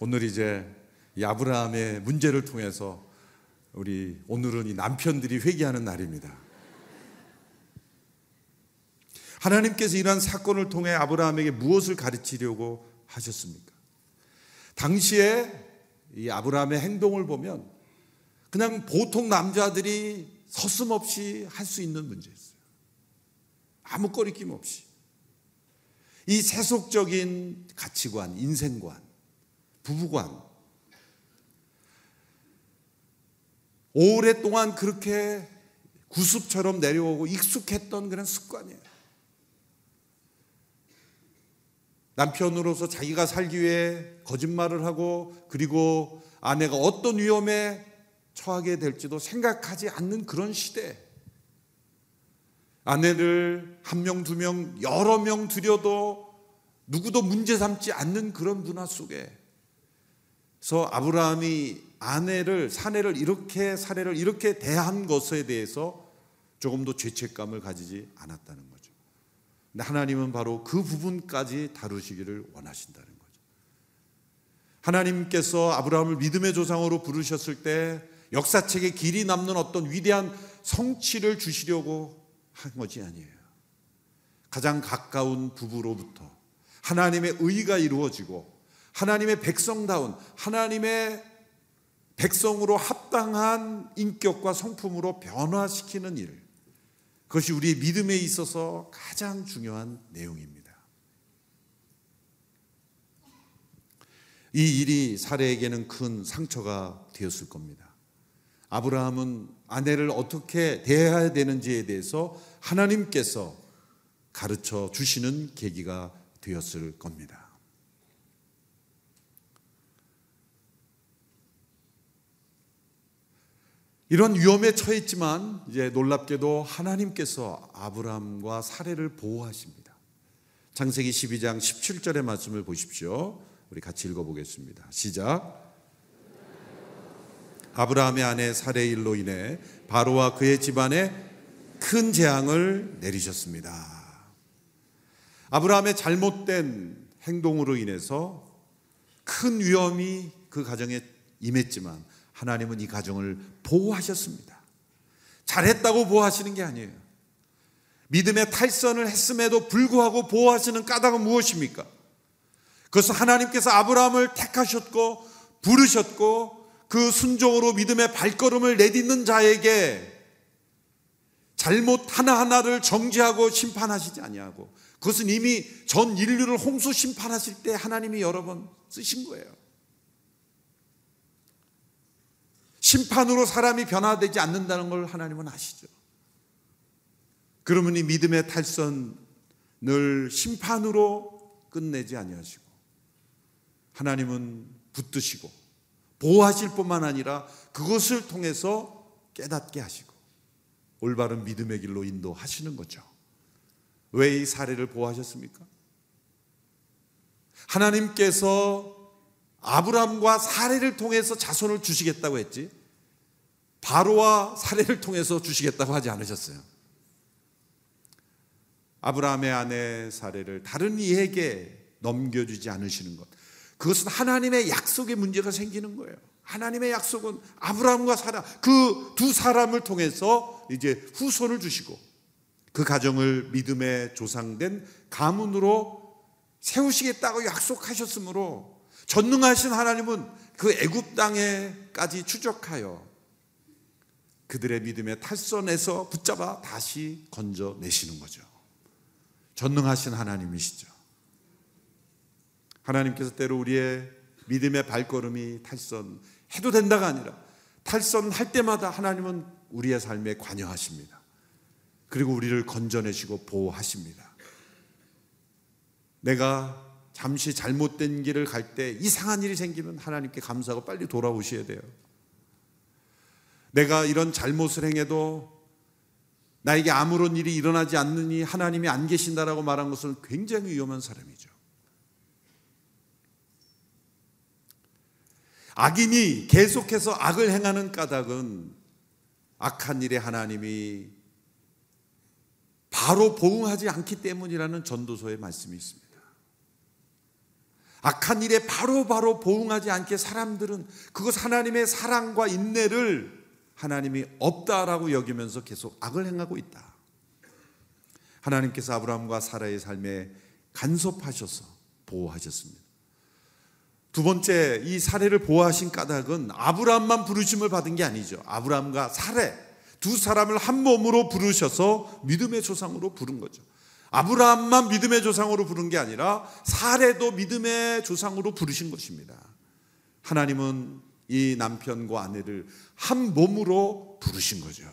C: 오늘 이제 이 아브라함의 문제를 통해서 우리 오늘은 이 남편들이 회개하는 날입니다. 하나님께서 이러한 사건을 통해 아브라함에게 무엇을 가르치려고 하셨습니까? 당시에 이 아브라함의 행동을 보면 그냥 보통 남자들이 서슴없이 할 수 있는 문제였어요. 아무 거리낌 없이. 이 세속적인 가치관, 인생관, 부부관, 오랫동안 그렇게 구습처럼 내려오고 익숙했던 그런 습관이에요. 남편으로서 자기가 살기 위해 거짓말을 하고 그리고 아내가 어떤 위험에 처하게 될지도 생각하지 않는 그런 시대. 아내를 한 명, 두 명, 여러 명 들여도 누구도 문제 삼지 않는 그런 문화 속에서 아브라함이 아내를, 사내를 이렇게, 사례를 이렇게 대한 것에 대해서 조금도 죄책감을 가지지 않았다는 거죠. 근데 하나님은 바로 그 부분까지 다루시기를 원하신다는 거죠. 하나님께서 아브라함을 믿음의 조상으로 부르셨을 때 역사책에 길이 남는 어떤 위대한 성취를 주시려고 한 것이 아니에요. 가장 가까운 부부로부터 하나님의 의가 이루어지고 하나님의 백성다운 하나님의 백성으로 합당한 인격과 성품으로 변화시키는 일. 그것이 우리의 믿음에 있어서 가장 중요한 내용입니다. 이 일이 사례에게는 큰 상처가 되었을 겁니다. 아브라함은 아내를 어떻게 대해야 되는지에 대해서 하나님께서 가르쳐 주시는 계기가 되었을 겁니다. 이런 위험에 처했지만 이제 놀랍게도 하나님께서 아브라함과 사례를 보호하십니다. 창세기 12장 17절의 말씀을 보십시오. 우리 같이 읽어보겠습니다. 시작. 아브라함의 아내 사례 일로 인해 바로와 그의 집안에 큰 재앙을 내리셨습니다. 아브라함의 잘못된 행동으로 인해서 큰 위험이 그 가정에 임했지만 하나님은 이 가정을 보호하셨습니다. 잘했다고 보호하시는 게 아니에요. 믿음의 탈선을 했음에도 불구하고 보호하시는 까닭은 무엇입니까? 그것은 하나님께서 아브라함을 택하셨고 부르셨고 그 순종으로 믿음의 발걸음을 내딛는 자에게 잘못 하나하나를 정지하고 심판하시지 아니하고 그것은 이미 전 인류를 홍수 심판하실 때 하나님이 여러 번 쓰신 거예요. 심판으로 사람이 변화되지 않는다는 걸 하나님은 아시죠. 그러면 이 믿음의 탈선을 심판으로 끝내지 아니하시고 하나님은 붙드시고 보호하실 뿐만 아니라 그것을 통해서 깨닫게 하시고 올바른 믿음의 길로 인도하시는 거죠. 왜 이 사례를 보호하셨습니까? 하나님께서 아브람과 사례를 통해서 자손을 주시겠다고 했지 바로와 사례를 통해서 주시겠다고 하지 않으셨어요. 아브라함의 아내 사례를 다른 이에게 넘겨주지 않으시는 것. 그것은 하나님의 약속의 문제가 생기는 거예요. 하나님의 약속은 아브라함과 사라 그 두 사람을 통해서 이제 후손을 주시고 그 가정을 믿음의 조상된 가문으로 세우시겠다고 약속하셨으므로 전능하신 하나님은 그 애굽 땅에까지 추적하여 그들의 믿음의 탈선에서 붙잡아 다시 건져내시는 거죠. 전능하신 하나님이시죠. 하나님께서 때로 우리의 믿음의 발걸음이 탈선해도 된다가 아니라 탈선할 때마다 하나님은 우리의 삶에 관여하십니다. 그리고 우리를 건져내시고 보호하십니다. 내가 잠시 잘못된 길을 갈 때 이상한 일이 생기면 하나님께 감사하고 빨리 돌아오셔야 돼요. 내가 이런 잘못을 행해도 나에게 아무런 일이 일어나지 않느니 하나님이 안 계신다라고 말한 것은 굉장히 위험한 사람이죠. 악인이 계속해서 악을 행하는 까닭은 악한 일에 하나님이 바로 보응하지 않기 때문이라는 전도서의 말씀이 있습니다. 악한 일에 바로바로 바로 보응하지 않게 사람들은 그것 하나님의 사랑과 인내를 하나님이 없다라고 여기면서 계속 악을 행하고 있다. 하나님께서 아브라함과 사라의 삶에 간섭하셔서 보호하셨습니다. 두 번째 이 사례를 보호하신 까닭은 아브라함만 부르심을 받은 게 아니죠. 아브라함과 사례 두 사람을 한 몸으로 부르셔서 믿음의 조상으로 부른 거죠. 아브라함만 믿음의 조상으로 부른 게 아니라 사례도 믿음의 조상으로 부르신 것입니다. 하나님은 이 남편과 아내를 한 몸으로 부르신 거죠.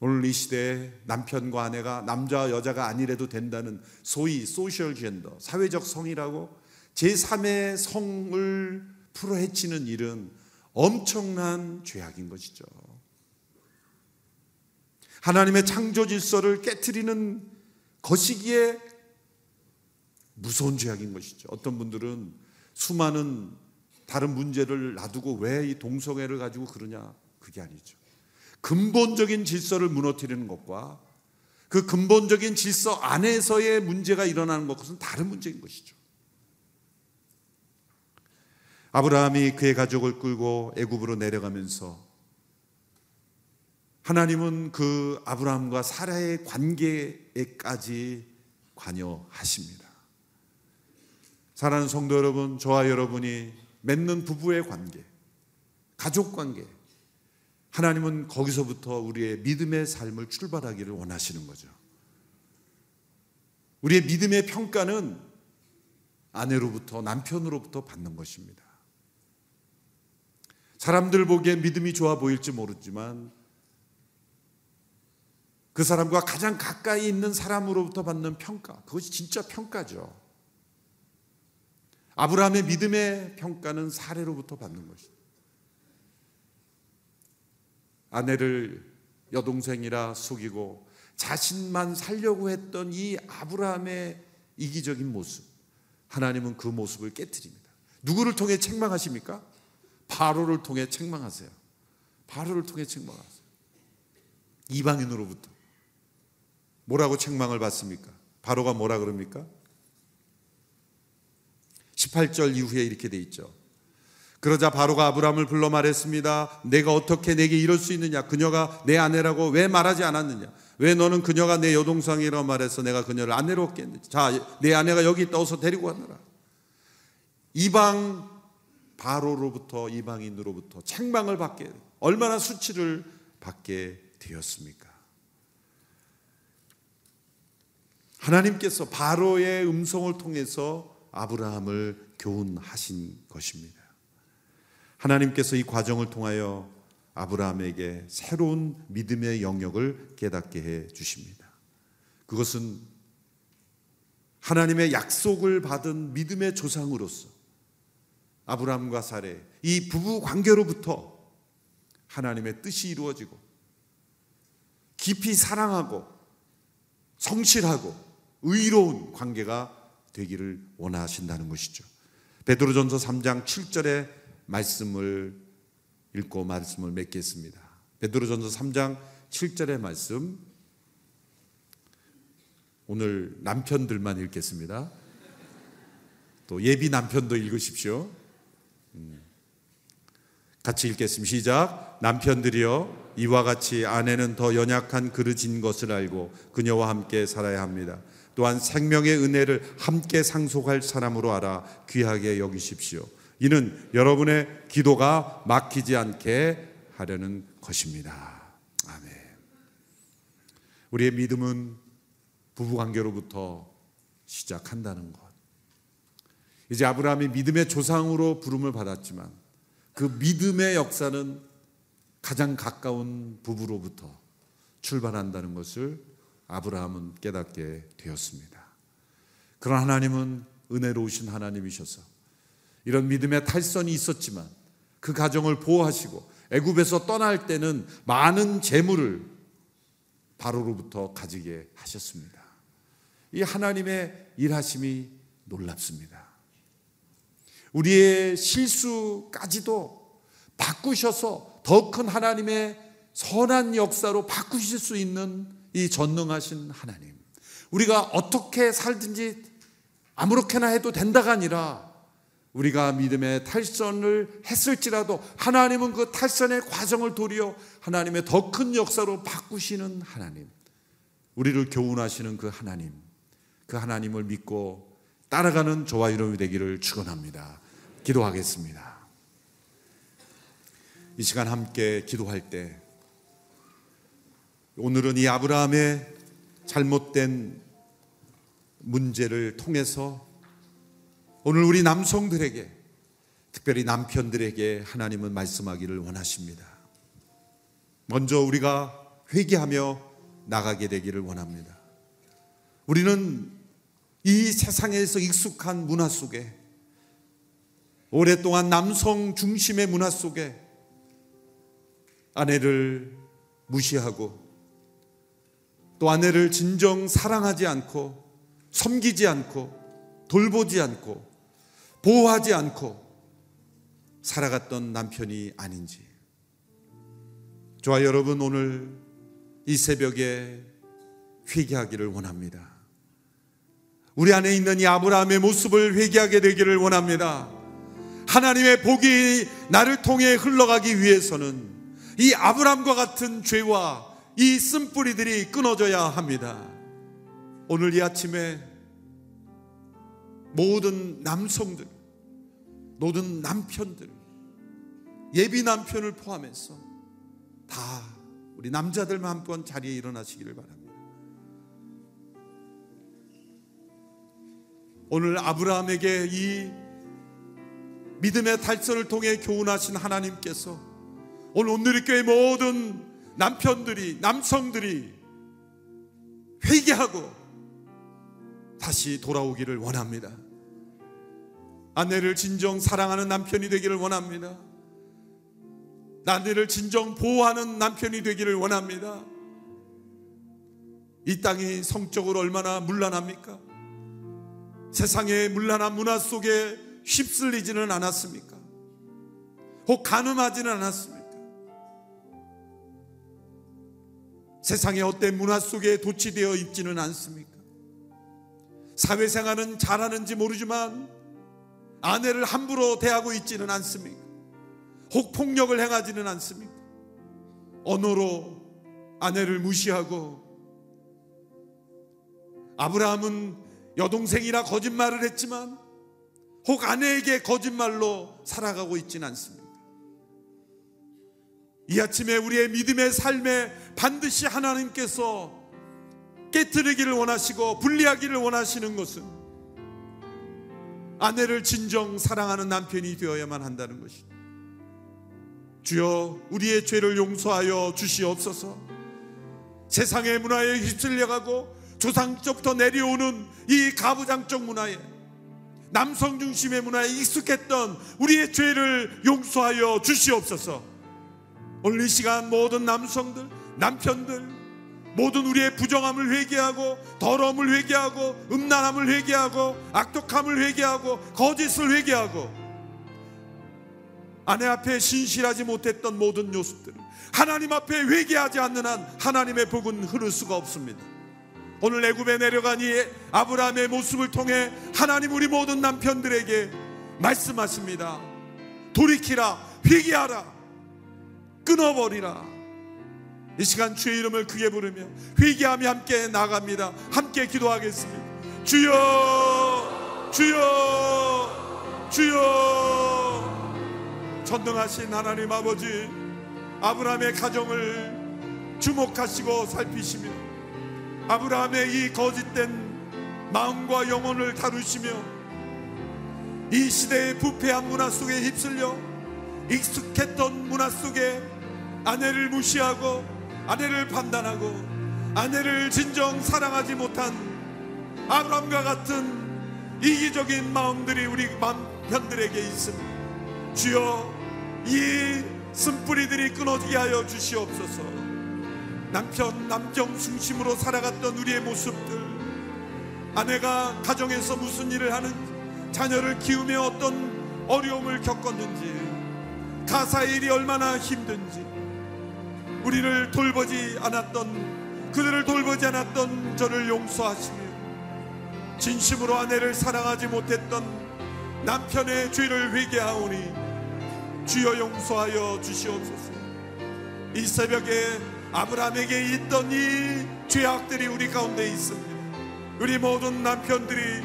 C: 오늘 이 시대에 남편과 아내가 남자와 여자가 아니래도 된다는 소위 소셜 젠더, 사회적 성이라고 제3의 성을 풀어헤치는 일은 엄청난 죄악인 것이죠. 하나님의 창조 질서를 깨뜨리는 것이기에 무서운 죄악인 것이죠. 어떤 분들은 수많은 다른 문제를 놔두고 왜 이 동성애를 가지고 그러냐? 그게 아니죠. 근본적인 질서를 무너뜨리는 것과 그 근본적인 질서 안에서의 문제가 일어나는 것은 다른 문제인 것이죠. 아브라함이 그의 가족을 끌고 애굽으로 내려가면서 하나님은 그 아브라함과 사라의 관계에까지 관여하십니다. 사랑하는 성도 여러분, 저와 여러분이 맺는 부부의 관계, 가족 관계, 하나님은 거기서부터 우리의 믿음의 삶을 출발하기를 원하시는 거죠. 우리의 믿음의 평가는 아내로부터 남편으로부터 받는 것입니다. 사람들 보기에 믿음이 좋아 보일지 모르지만 그 사람과 가장 가까이 있는 사람으로부터 받는 평가, 그것이 진짜 평가죠. 아브라함의 믿음의 평가는 사례로부터 받는 것입니다. 아내를 여동생이라 속이고 자신만 살려고 했던 이 아브라함의 이기적인 모습. 하나님은 그 모습을 깨뜨립니다. 누구를 통해 책망하십니까? 바로를 통해 책망하세요. 바로를 통해 책망하세요. 이방인으로부터. 뭐라고 책망을 받습니까? 바로가 뭐라 그럽니까? 18절 이후에 이렇게 돼 있죠. 그러자 바로가 아브라함을 불러 말했습니다. 내가 어떻게 내게 이럴 수 있느냐? 그녀가 내 아내라고 왜 말하지 않았느냐? 왜 너는 그녀가 내 여동생이라고 말해서 내가 그녀를 아내로 얻겠느냐? 자, 내 아내가 여기 있다 어서 데리고 가느라. 이방 바로로부터 이방인으로부터 책망을 받게 얼마나 수치를 받게 되었습니까? 하나님께서 바로의 음성을 통해서 아브라함을 교훈하신 것입니다. 하나님께서 이 과정을 통하여 아브라함에게 새로운 믿음의 영역을 깨닫게 해 주십니다. 그것은 하나님의 약속을 받은 믿음의 조상으로서 아브라함과 사례 이 부부 관계로부터 하나님의 뜻이 이루어지고 깊이 사랑하고 성실하고 의로운 관계가 되기를 원하신다는 것이죠. 베드로전서 3장 7절의 말씀을 읽고 말씀을 맺겠습니다. 베드로전서 3장 7절의 말씀 오늘 남편들만 읽겠습니다. 또 예비 남편도 읽으십시오. 음. 같이 읽겠습니다. 시작. 남편들이여 이와 같이 아내는 더 연약한 그릇인 것을 알고 그녀와 함께 살아야 합니다. 또한 생명의 은혜를 함께 상속할 사람으로 알아 귀하게 여기십시오. 이는 여러분의 기도가 막히지 않게 하려는 것입니다. 아멘. 우리의 믿음은 부부 관계로부터 시작한다는 것. 이제 아브라함이 믿음의 조상으로 부름을 받았지만 그 믿음의 역사는 가장 가까운 부부로부터 출발한다는 것을 아브라함은 깨닫게 되었습니다. 그런 하나님은 은혜로우신 하나님이셔서 이런 믿음의 탈선이 있었지만 그 가정을 보호하시고 애굽에서 떠날 때는 많은 재물을 바로로부터 가지게 하셨습니다. 이 하나님의 일하심이 놀랍습니다. 우리의 실수까지도 바꾸셔서 더 큰 하나님의 선한 역사로 바꾸실 수 있는 이 전능하신 하나님. 우리가 어떻게 살든지 아무렇게나 해도 된다가 아니라 우리가 믿음의 탈선을 했을지라도 하나님은 그 탈선의 과정을 도리어 하나님의 더 큰 역사로 바꾸시는 하나님. 우리를 교훈하시는 그 하나님. 그 하나님을 믿고 따라가는 저와 여러분이 되기를 축원합니다. 기도하겠습니다. 이 시간 함께 기도할 때 오늘은 이 아브라함의 잘못된 문제를 통해서 오늘 우리 남성들에게 특별히 남편들에게 하나님은 말씀하기를 원하십니다. 먼저 우리가 회개하며 나가게 되기를 원합니다. 우리는 이 세상에서 익숙한 문화 속에 오랫동안 남성 중심의 문화 속에 아내를 무시하고 또 아내를 진정 사랑하지 않고 섬기지 않고 돌보지 않고 보호하지 않고 살아갔던 남편이 아닌지. 저와 여러분 오늘 이 새벽에 회개하기를 원합니다. 우리 안에 있는 이 아브라함의 모습을 회개하게 되기를 원합니다. 하나님의 복이 나를 통해 흘러가기 위해서는 이 아브라함과 같은 죄와 이 쓴뿌리들이 끊어져야 합니다. 오늘 이 아침에 모든 남성들, 모든 남편들, 예비 남편을 포함해서 다 우리 남자들만 한번 자리에 일어나시기를 바랍니다. 오늘 아브라함에게 이 믿음의 달선을 통해 교훈하신 하나님께서 오늘 온누리교회 모든 남편들이 남성들이 회개하고 다시 돌아오기를 원합니다. 아내를 진정 사랑하는 남편이 되기를 원합니다. 아내를 진정 보호하는 남편이 되기를 원합니다. 이 땅이 성적으로 얼마나 문란합니까? 세상의 문란한 문화 속에 휩쓸리지는 않았습니까? 혹 가늠하지는 않았습니까? 세상의 어떤 문화 속에 도취되어 있지는 않습니까? 사회생활은 잘하는지 모르지만 아내를 함부로 대하고 있지는 않습니까? 혹 폭력을 행하지는 않습니까? 언어로 아내를 무시하고 아브라함은 여동생이라 거짓말을 했지만 혹 아내에게 거짓말로 살아가고 있지는 않습니다. 이 아침에 우리의 믿음의 삶에 반드시 하나님께서 깨뜨리기를 원하시고 분리하기를 원하시는 것은 아내를 진정 사랑하는 남편이 되어야만 한다는 것입니다. 주여 우리의 죄를 용서하여 주시옵소서. 세상의 문화에 휩쓸려가고 조상적부터 내려오는 이 가부장적 문화에 남성 중심의 문화에 익숙했던 우리의 죄를 용서하여 주시옵소서. 오늘 이 시간 모든 남성들, 남편들, 모든 우리의 부정함을 회개하고 더러움을 회개하고 음란함을 회개하고 악독함을 회개하고 거짓을 회개하고 아내 앞에 신실하지 못했던 모든 요소들을 하나님 앞에 회개하지 않는 한 하나님의 복은 흐를 수가 없습니다. 오늘 애굽에 내려간 이 아브라함의 모습을 통해 하나님 우리 모든 남편들에게 말씀하십니다. 돌이키라, 회개하라, 끊어버리라. 이 시간 주의 이름을 크게 부르며 회개하며 함께 나갑니다. 함께 기도하겠습니다. 주여, 주여, 주여. 전능하신 하나님 아버지, 아브라함의 가정을 주목하시고 살피시며 아브라함의 이 거짓된 마음과 영혼을 다루시며 이 시대의 부패한 문화 속에 휩쓸려 익숙했던 문화 속에 아내를 무시하고 아내를 판단하고 아내를 진정 사랑하지 못한 아브라함과 같은 이기적인 마음들이 우리 남편들에게 있습니다. 주여 이 쓴뿌리들이 끊어지게 하여 주시옵소서. 남편 남정 중심으로 살아갔던 우리의 모습들 아내가 가정에서 무슨 일을 하는지 자녀를 키우며 어떤 어려움을 겪었는지 가사의 일이 얼마나 힘든지 우리를 돌보지 않았던 그들을 돌보지 않았던 저를 용서하시며 진심으로 아내를 사랑하지 못했던 남편의 죄를 회개하오니 주여 용서하여 주시옵소서. 이 새벽에 아브라함에게 있던 이 죄악들이 우리 가운데 있습니다. 우리 모든 남편들이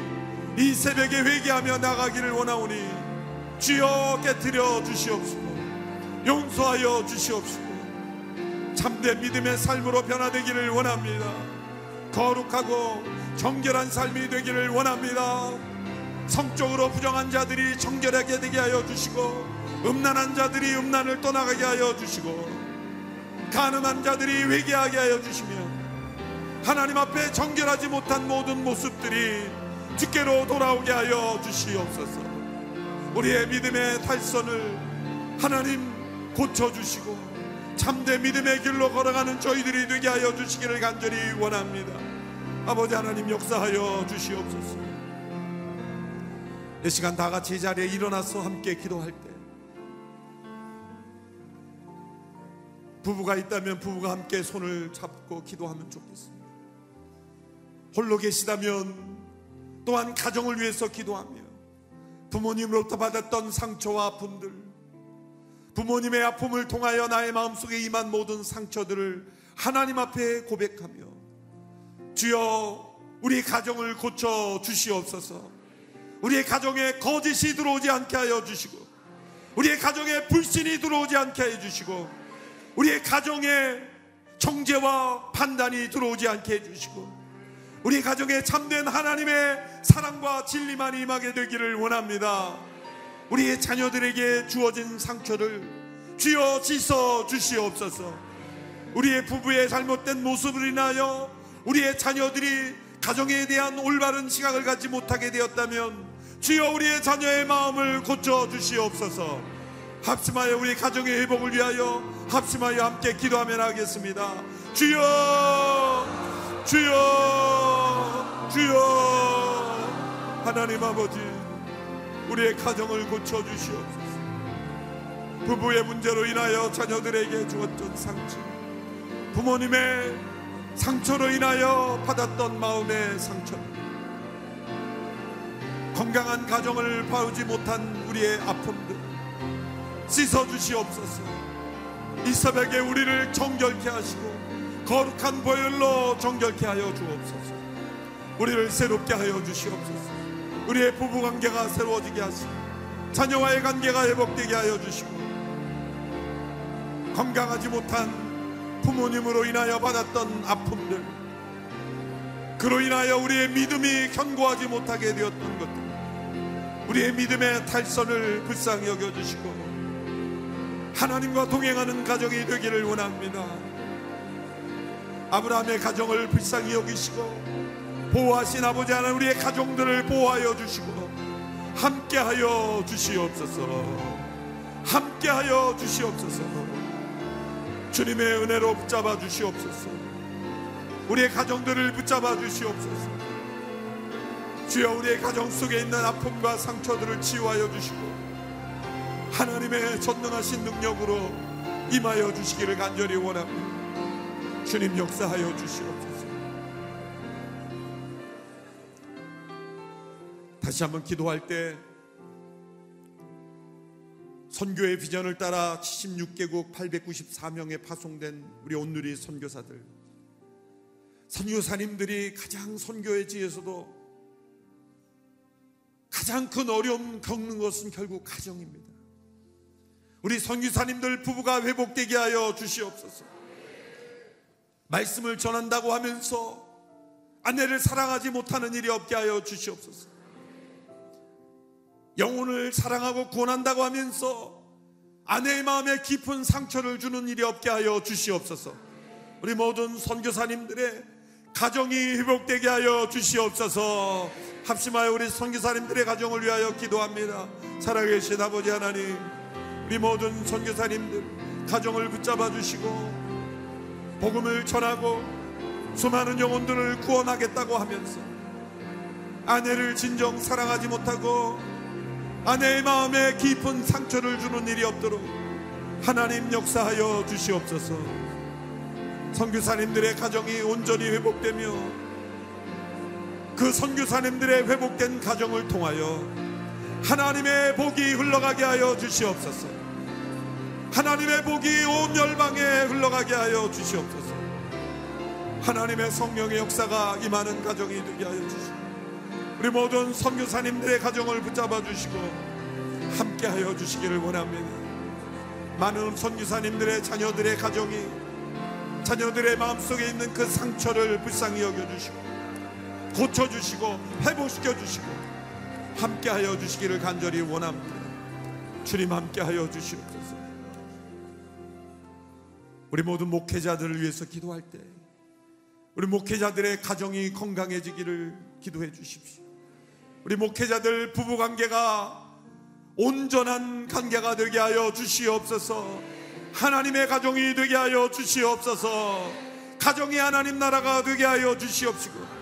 C: 이 새벽에 회개하며 나가기를 원하오니 주여 깨뜨려 주시옵소서. 용서하여 주시옵소서. 참된 믿음의 삶으로 변화되기를 원합니다. 거룩하고 정결한 삶이 되기를 원합니다. 성적으로 부정한 자들이 정결하게 되게 하여 주시고 음란한 자들이 음란을 떠나가게 하여 주시고 가늠한 자들이 회개하게 하여 주시며 하나님 앞에 정결하지 못한 모든 모습들이 주께로 돌아오게 하여 주시옵소서. 우리의 믿음의 탈선을 하나님 고쳐 주시고 참된 믿음의 길로 걸어가는 저희들이 되게 하여 주시기를 간절히 원합니다. 아버지 하나님 역사하여 주시옵소서. 이 시간 다 같이 이 자리에 일어나서 함께 기도할 때 부부가 있다면 부부가 함께 손을 잡고 기도하면 좋겠습니다. 홀로 계시다면 또한 가정을 위해서 기도하며 부모님으로부터 받았던 상처와 아픔들 부모님의 아픔을 통하여 나의 마음속에 임한 모든 상처들을 하나님 앞에 고백하며 주여 우리 가정을 고쳐 주시옵소서 우리의 가정에 거짓이 들어오지 않게 하여 주시고 우리의 가정에 불신이 들어오지 않게 해 주시고 우리의 가정에 정죄와 판단이 들어오지 않게 해 주시고 우리 가정에 참된 하나님의 사랑과 진리만 임하게 되기를 원합니다. 우리의 자녀들에게 주어진 상처를 주여 씻어 주시옵소서. 우리의 부부의 잘못된 모습을 인하여 우리의 자녀들이 가정에 대한 올바른 시각을 갖지 못하게 되었다면 주여 우리의 자녀의 마음을 고쳐 주시옵소서. 합심하여 우리 가정의 회복을 위하여 합심하여 함께 기도하며 나가겠습니다. 주여, 주여, 주여, 하나님 아버지, 우리의 가정을 고쳐 주시옵소서. 부부의 문제로 인하여 자녀들에게 주었던 상처, 부모님의 상처로 인하여 받았던 마음의 상처, 건강한 가정을 바우지 못한 우리의 아픔들, 씻어 주시옵소서. 이 새벽에 우리를 정결케 하시고 거룩한 보혈로 정결케 하여 주옵소서. 우리를 새롭게 하여 주시옵소서. 우리의 부부 관계가 새로워지게 하시고 자녀와의 관계가 회복되게 하여 주시고 건강하지 못한 부모님으로 인하여 받았던 아픔들 그로 인하여 우리의 믿음이 견고하지 못하게 되었던 것들 우리의 믿음의 탈선을 불쌍히 여겨주시고 하나님과 동행하는 가정이 되기를 원합니다. 아브라함의 가정을 불쌍히 여기시고 보호하신 아버지 하나님 우리의 가정들을 보호하여 주시고 함께하여 주시옵소서. 함께하여 주시옵소서. 주님의 은혜로 붙잡아 주시옵소서. 우리의 가정들을 붙잡아 주시옵소서. 주여 우리의 가정 속에 있는 아픔과 상처들을 치유하여 주시고 하나님의 전능하신 능력으로 임하여 주시기를 간절히 원합니다. 주님 역사하여 주시옵소서. 다시 한번 기도할 때 선교의 비전을 따라 76개국 894명에 파송된 우리 온누리 선교사들 선교사님들이 가장 선교의 지에서도 가장 큰 어려움 겪는 것은 결국 가정입니다. 우리 선교사님들 부부가 회복되게 하여 주시옵소서. 말씀을 전한다고 하면서 아내를 사랑하지 못하는 일이 없게 하여 주시옵소서. 영혼을 사랑하고 구원한다고 하면서 아내의 마음에 깊은 상처를 주는 일이 없게 하여 주시옵소서. 우리 모든 선교사님들의 가정이 회복되게 하여 주시옵소서. 합심하여 우리 선교사님들의 가정을 위하여 기도합니다. 살아계신 아버지 하나님, 우리 모든 선교사님들 가정을 붙잡아 주시고 복음을 전하고 수많은 영혼들을 구원하겠다고 하면서 아내를 진정 사랑하지 못하고 아내의 마음에 깊은 상처를 주는 일이 없도록 하나님 역사하여 주시옵소서. 선교사님들의 가정이 온전히 회복되며 그 선교사님들의 회복된 가정을 통하여 하나님의 복이 흘러가게 하여 주시옵소서. 하나님의 복이 온 열방에 흘러가게 하여 주시옵소서. 하나님의 성령의 역사가 임하는 가정이 되게 하여 주시옵소서. 우리 모든 선교사님들의 가정을 붙잡아 주시고 함께 하여 주시기를 원합니다. 많은 선교사님들의 자녀들의 가정이 자녀들의 마음속에 있는 그 상처를 불쌍히 여겨 주시고 고쳐 주시고 회복시켜 주시고 함께하여 주시기를 간절히 원합니다. 주님 함께하여 주시옵소서. 우리 모든 목회자들을 위해서 기도할 때 우리 목회자들의 가정이 건강해지기를 기도해 주십시오 우리 목회자들 부부 관계가 온전한 관계가 되게 하여 주시옵소서. 하나님의 가정이 되게 하여 주시옵소서. 가정이 하나님 나라가 되게 하여 주시옵시고.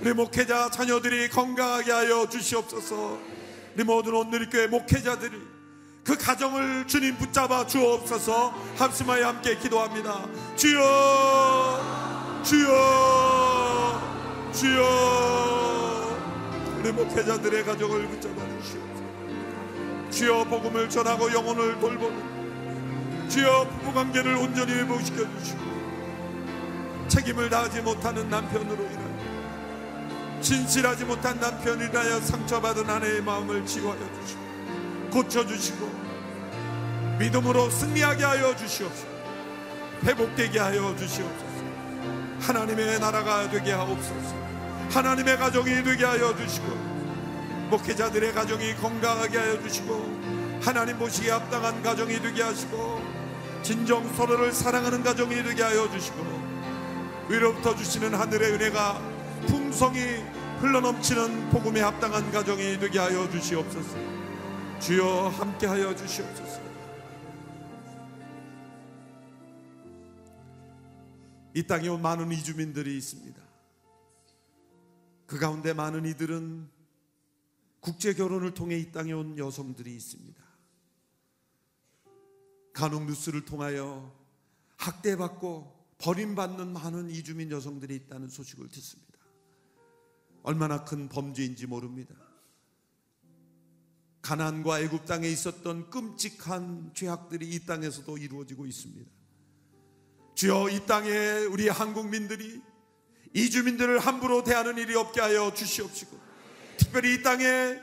C: 우리 목회자 자녀들이 건강하게 하여 주시옵소서. 우리 모든 온누리교회 목회자들이 그 가정을 주님 붙잡아 주옵소서. 합심하여 함께 기도합니다. 주여, 주여, 주여. 우리 목회자들의 가정을 붙잡아 주시옵소서. 주여 복음을 전하고 영혼을 돌보는 주여 부부관계를 온전히 회복시켜 주시고 책임을 다하지 못하는 남편으로 인하여 진실하지 못한 인하여 상처받은 아내의 마음을 치유하여 주시고 고쳐주시고 믿음으로 승리하게 하여 주시옵소서. 회복되게 하여 주시옵소서. 하나님의 나라가 되게 하옵소서 하나님의 가정이 되게 하여 주시고 목회자들의 가정이 건강하게 하여 주시고 하나님 보시기에 합당한 가정이 되게 하시고 진정 서로를 사랑하는 가정이 되게 하여 주시고 위로부터 주시는 하늘의 은혜가 풍성이 흘러넘치는 복음에 합당한 가정이 되게 하여 주시옵소서. 주여 함께 하여 주시옵소서. 이 땅에 온 많은 이주민들이 있습니다 그 가운데 많은 이들은 국제 결혼을 통해 이 땅에 온 여성들이 있습니다. 간혹 뉴스를 통하여 학대받고 버림받는 많은 이주민 여성들이 있다는 소식을 듣습니다. 얼마나 큰 범죄인지 모릅니다. 가난과 애굽 땅에 있었던 끔찍한 죄악들이 이 땅에서도 이루어지고 있습니다. 주여 이 땅에 우리 한국민들이 이주민들을 함부로 대하는 일이 없게 하여 주시옵시고 특별히 이 땅에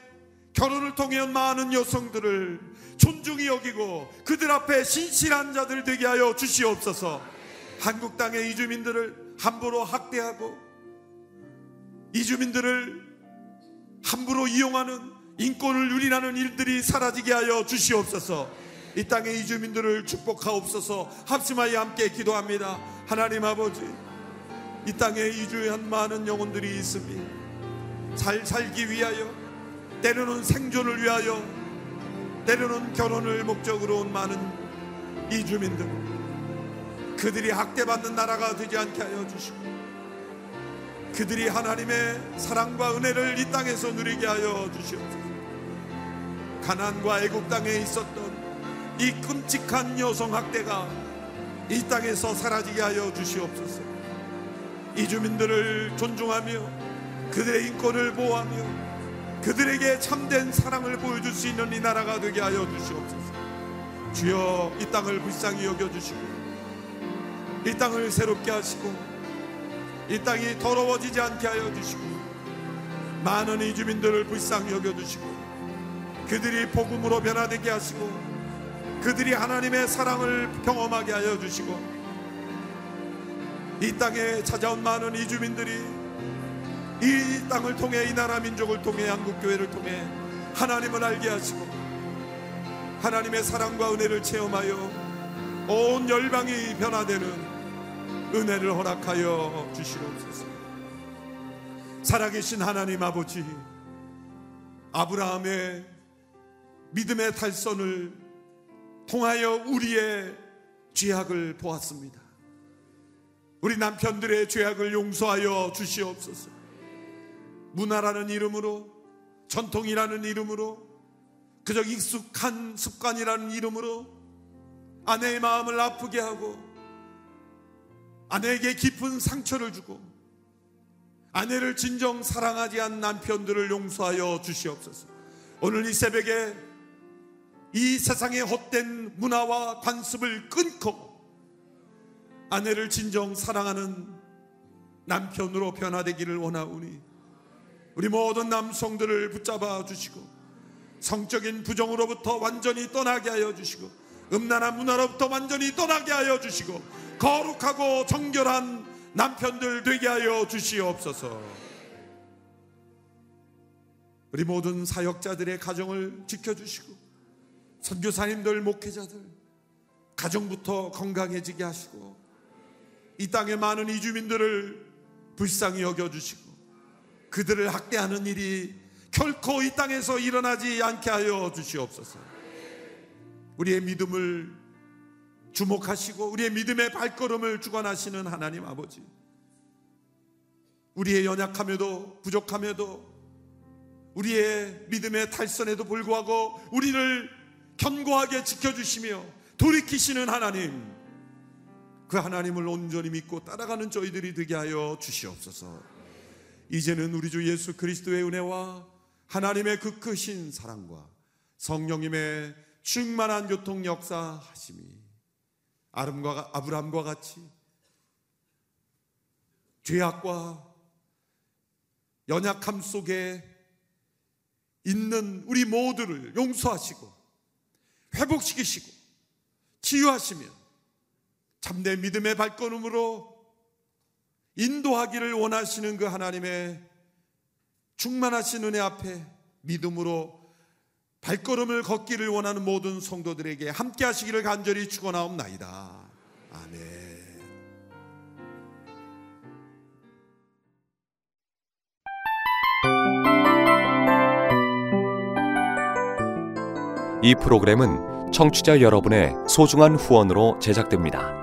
C: 결혼을 통해 온 많은 여성들을 존중히 여기고 그들 앞에 신실한 자들 되게 하여 주시옵소서. 한국 땅의 이주민들을 함부로 학대하고 이주민들을 함부로 이용하는 인권을 유린하는 일들이 사라지게 하여 주시옵소서. 이 땅의 이주민들을 축복하옵소서. 합심하여 함께 기도합니다. 하나님 아버지, 이 땅에 이주한 많은 영혼들이 있습니다. 잘 살기 위하여 때로는 생존을 위하여 때로는 결혼을 목적으로 온 많은 이주민들 그들이 학대받는 나라가 되지 않게 하여 주시고 그들이 하나님의 사랑과 은혜를 이 땅에서 누리게 하여 주시옵소서 가난과 애국 땅에 있었던 이 끔찍한 여성 학대가 이 땅에서 사라지게 하여 주시옵소서 이주민들을 존중하며 그들의 인권을 보호하며 그들에게 참된 사랑을 보여줄 수 있는 이 나라가 되게 하여 주시옵소서. 주여 이 땅을 불쌍히 여겨 주시고 이 땅을 새롭게 하시고 이 땅이 더러워지지 않게 하여 주시고 많은 이주민들을 불쌍히 여겨 주시고 그들이 복음으로 변화되게 하시고 그들이 하나님의 사랑을 경험하게 하여 주시고 이 땅에 찾아온 많은 이주민들이 이 땅을 통해 이 나라 민족을 통해 한국 교회를 통해 하나님을 알게 하시고 하나님의 사랑과 은혜를 체험하여 온 열방이 변화되는 은혜를 허락하여 주시옵소서. 살아계신 하나님 아버지 아브라함의 믿음의 탈선을 통하여 우리의 죄악을 보았습니다. 우리 남편들의 죄악을 용서하여 주시옵소서. 문화라는 이름으로 전통이라는 이름으로 그저 익숙한 습관이라는 이름으로 아내의 마음을 아프게 하고 아내에게 깊은 상처를 주고 아내를 진정 사랑하지 않는 남편들을 용서하여 주시옵소서. 오늘 이 새벽에 이 세상의 헛된 문화와 관습을 끊고 아내를 진정 사랑하는 남편으로 변화되기를 원하오니 우리 모든 남성들을 붙잡아 주시고 성적인 부정으로부터 완전히 떠나게 하여 주시고 음란한 문화로부터 완전히 떠나게 하여 주시고 거룩하고 정결한 남편들 되게 하여 주시옵소서. 우리 모든 사역자들의 가정을 지켜주시고 선교사님들 목회자들 가정부터 건강해지게 하시고 이 땅의 많은 이주민들을 불쌍히 여겨주시고 그들을 학대하는 일이 결코 이 땅에서 일어나지 않게 하여 주시옵소서. 우리의 믿음을 주목하시고 우리의 믿음의 발걸음을 주관하시는 하나님 아버지. 우리의 연약함에도 부족함에도 우리의 믿음의 탈선에도 불구하고 우리를 견고하게 지켜주시며 돌이키시는 하나님. 그 하나님을 온전히 믿고 따라가는 저희들이 되게 하여 주시옵소서. 이제는 우리 주 예수 그리스도의 은혜와 하나님의 그 크신 사랑과 성령님의 충만한 교통 역사 하심이 아름과 아브람과 같이 죄악과 연약함 속에 있는 우리 모두를 용서하시고 회복시키시고 치유하시며 참된 믿음의 발걸음으로 인도하기를 원하시는 그 하나님의 충만하신 은혜 앞에 믿음으로 발걸음을 걷기를 원하는 모든 성도들에게 함께 하시기를 간절히 축원하옵나이다. 아멘.
D: 이 프로그램은 청취자 여러분의 소중한 후원으로 제작됩니다.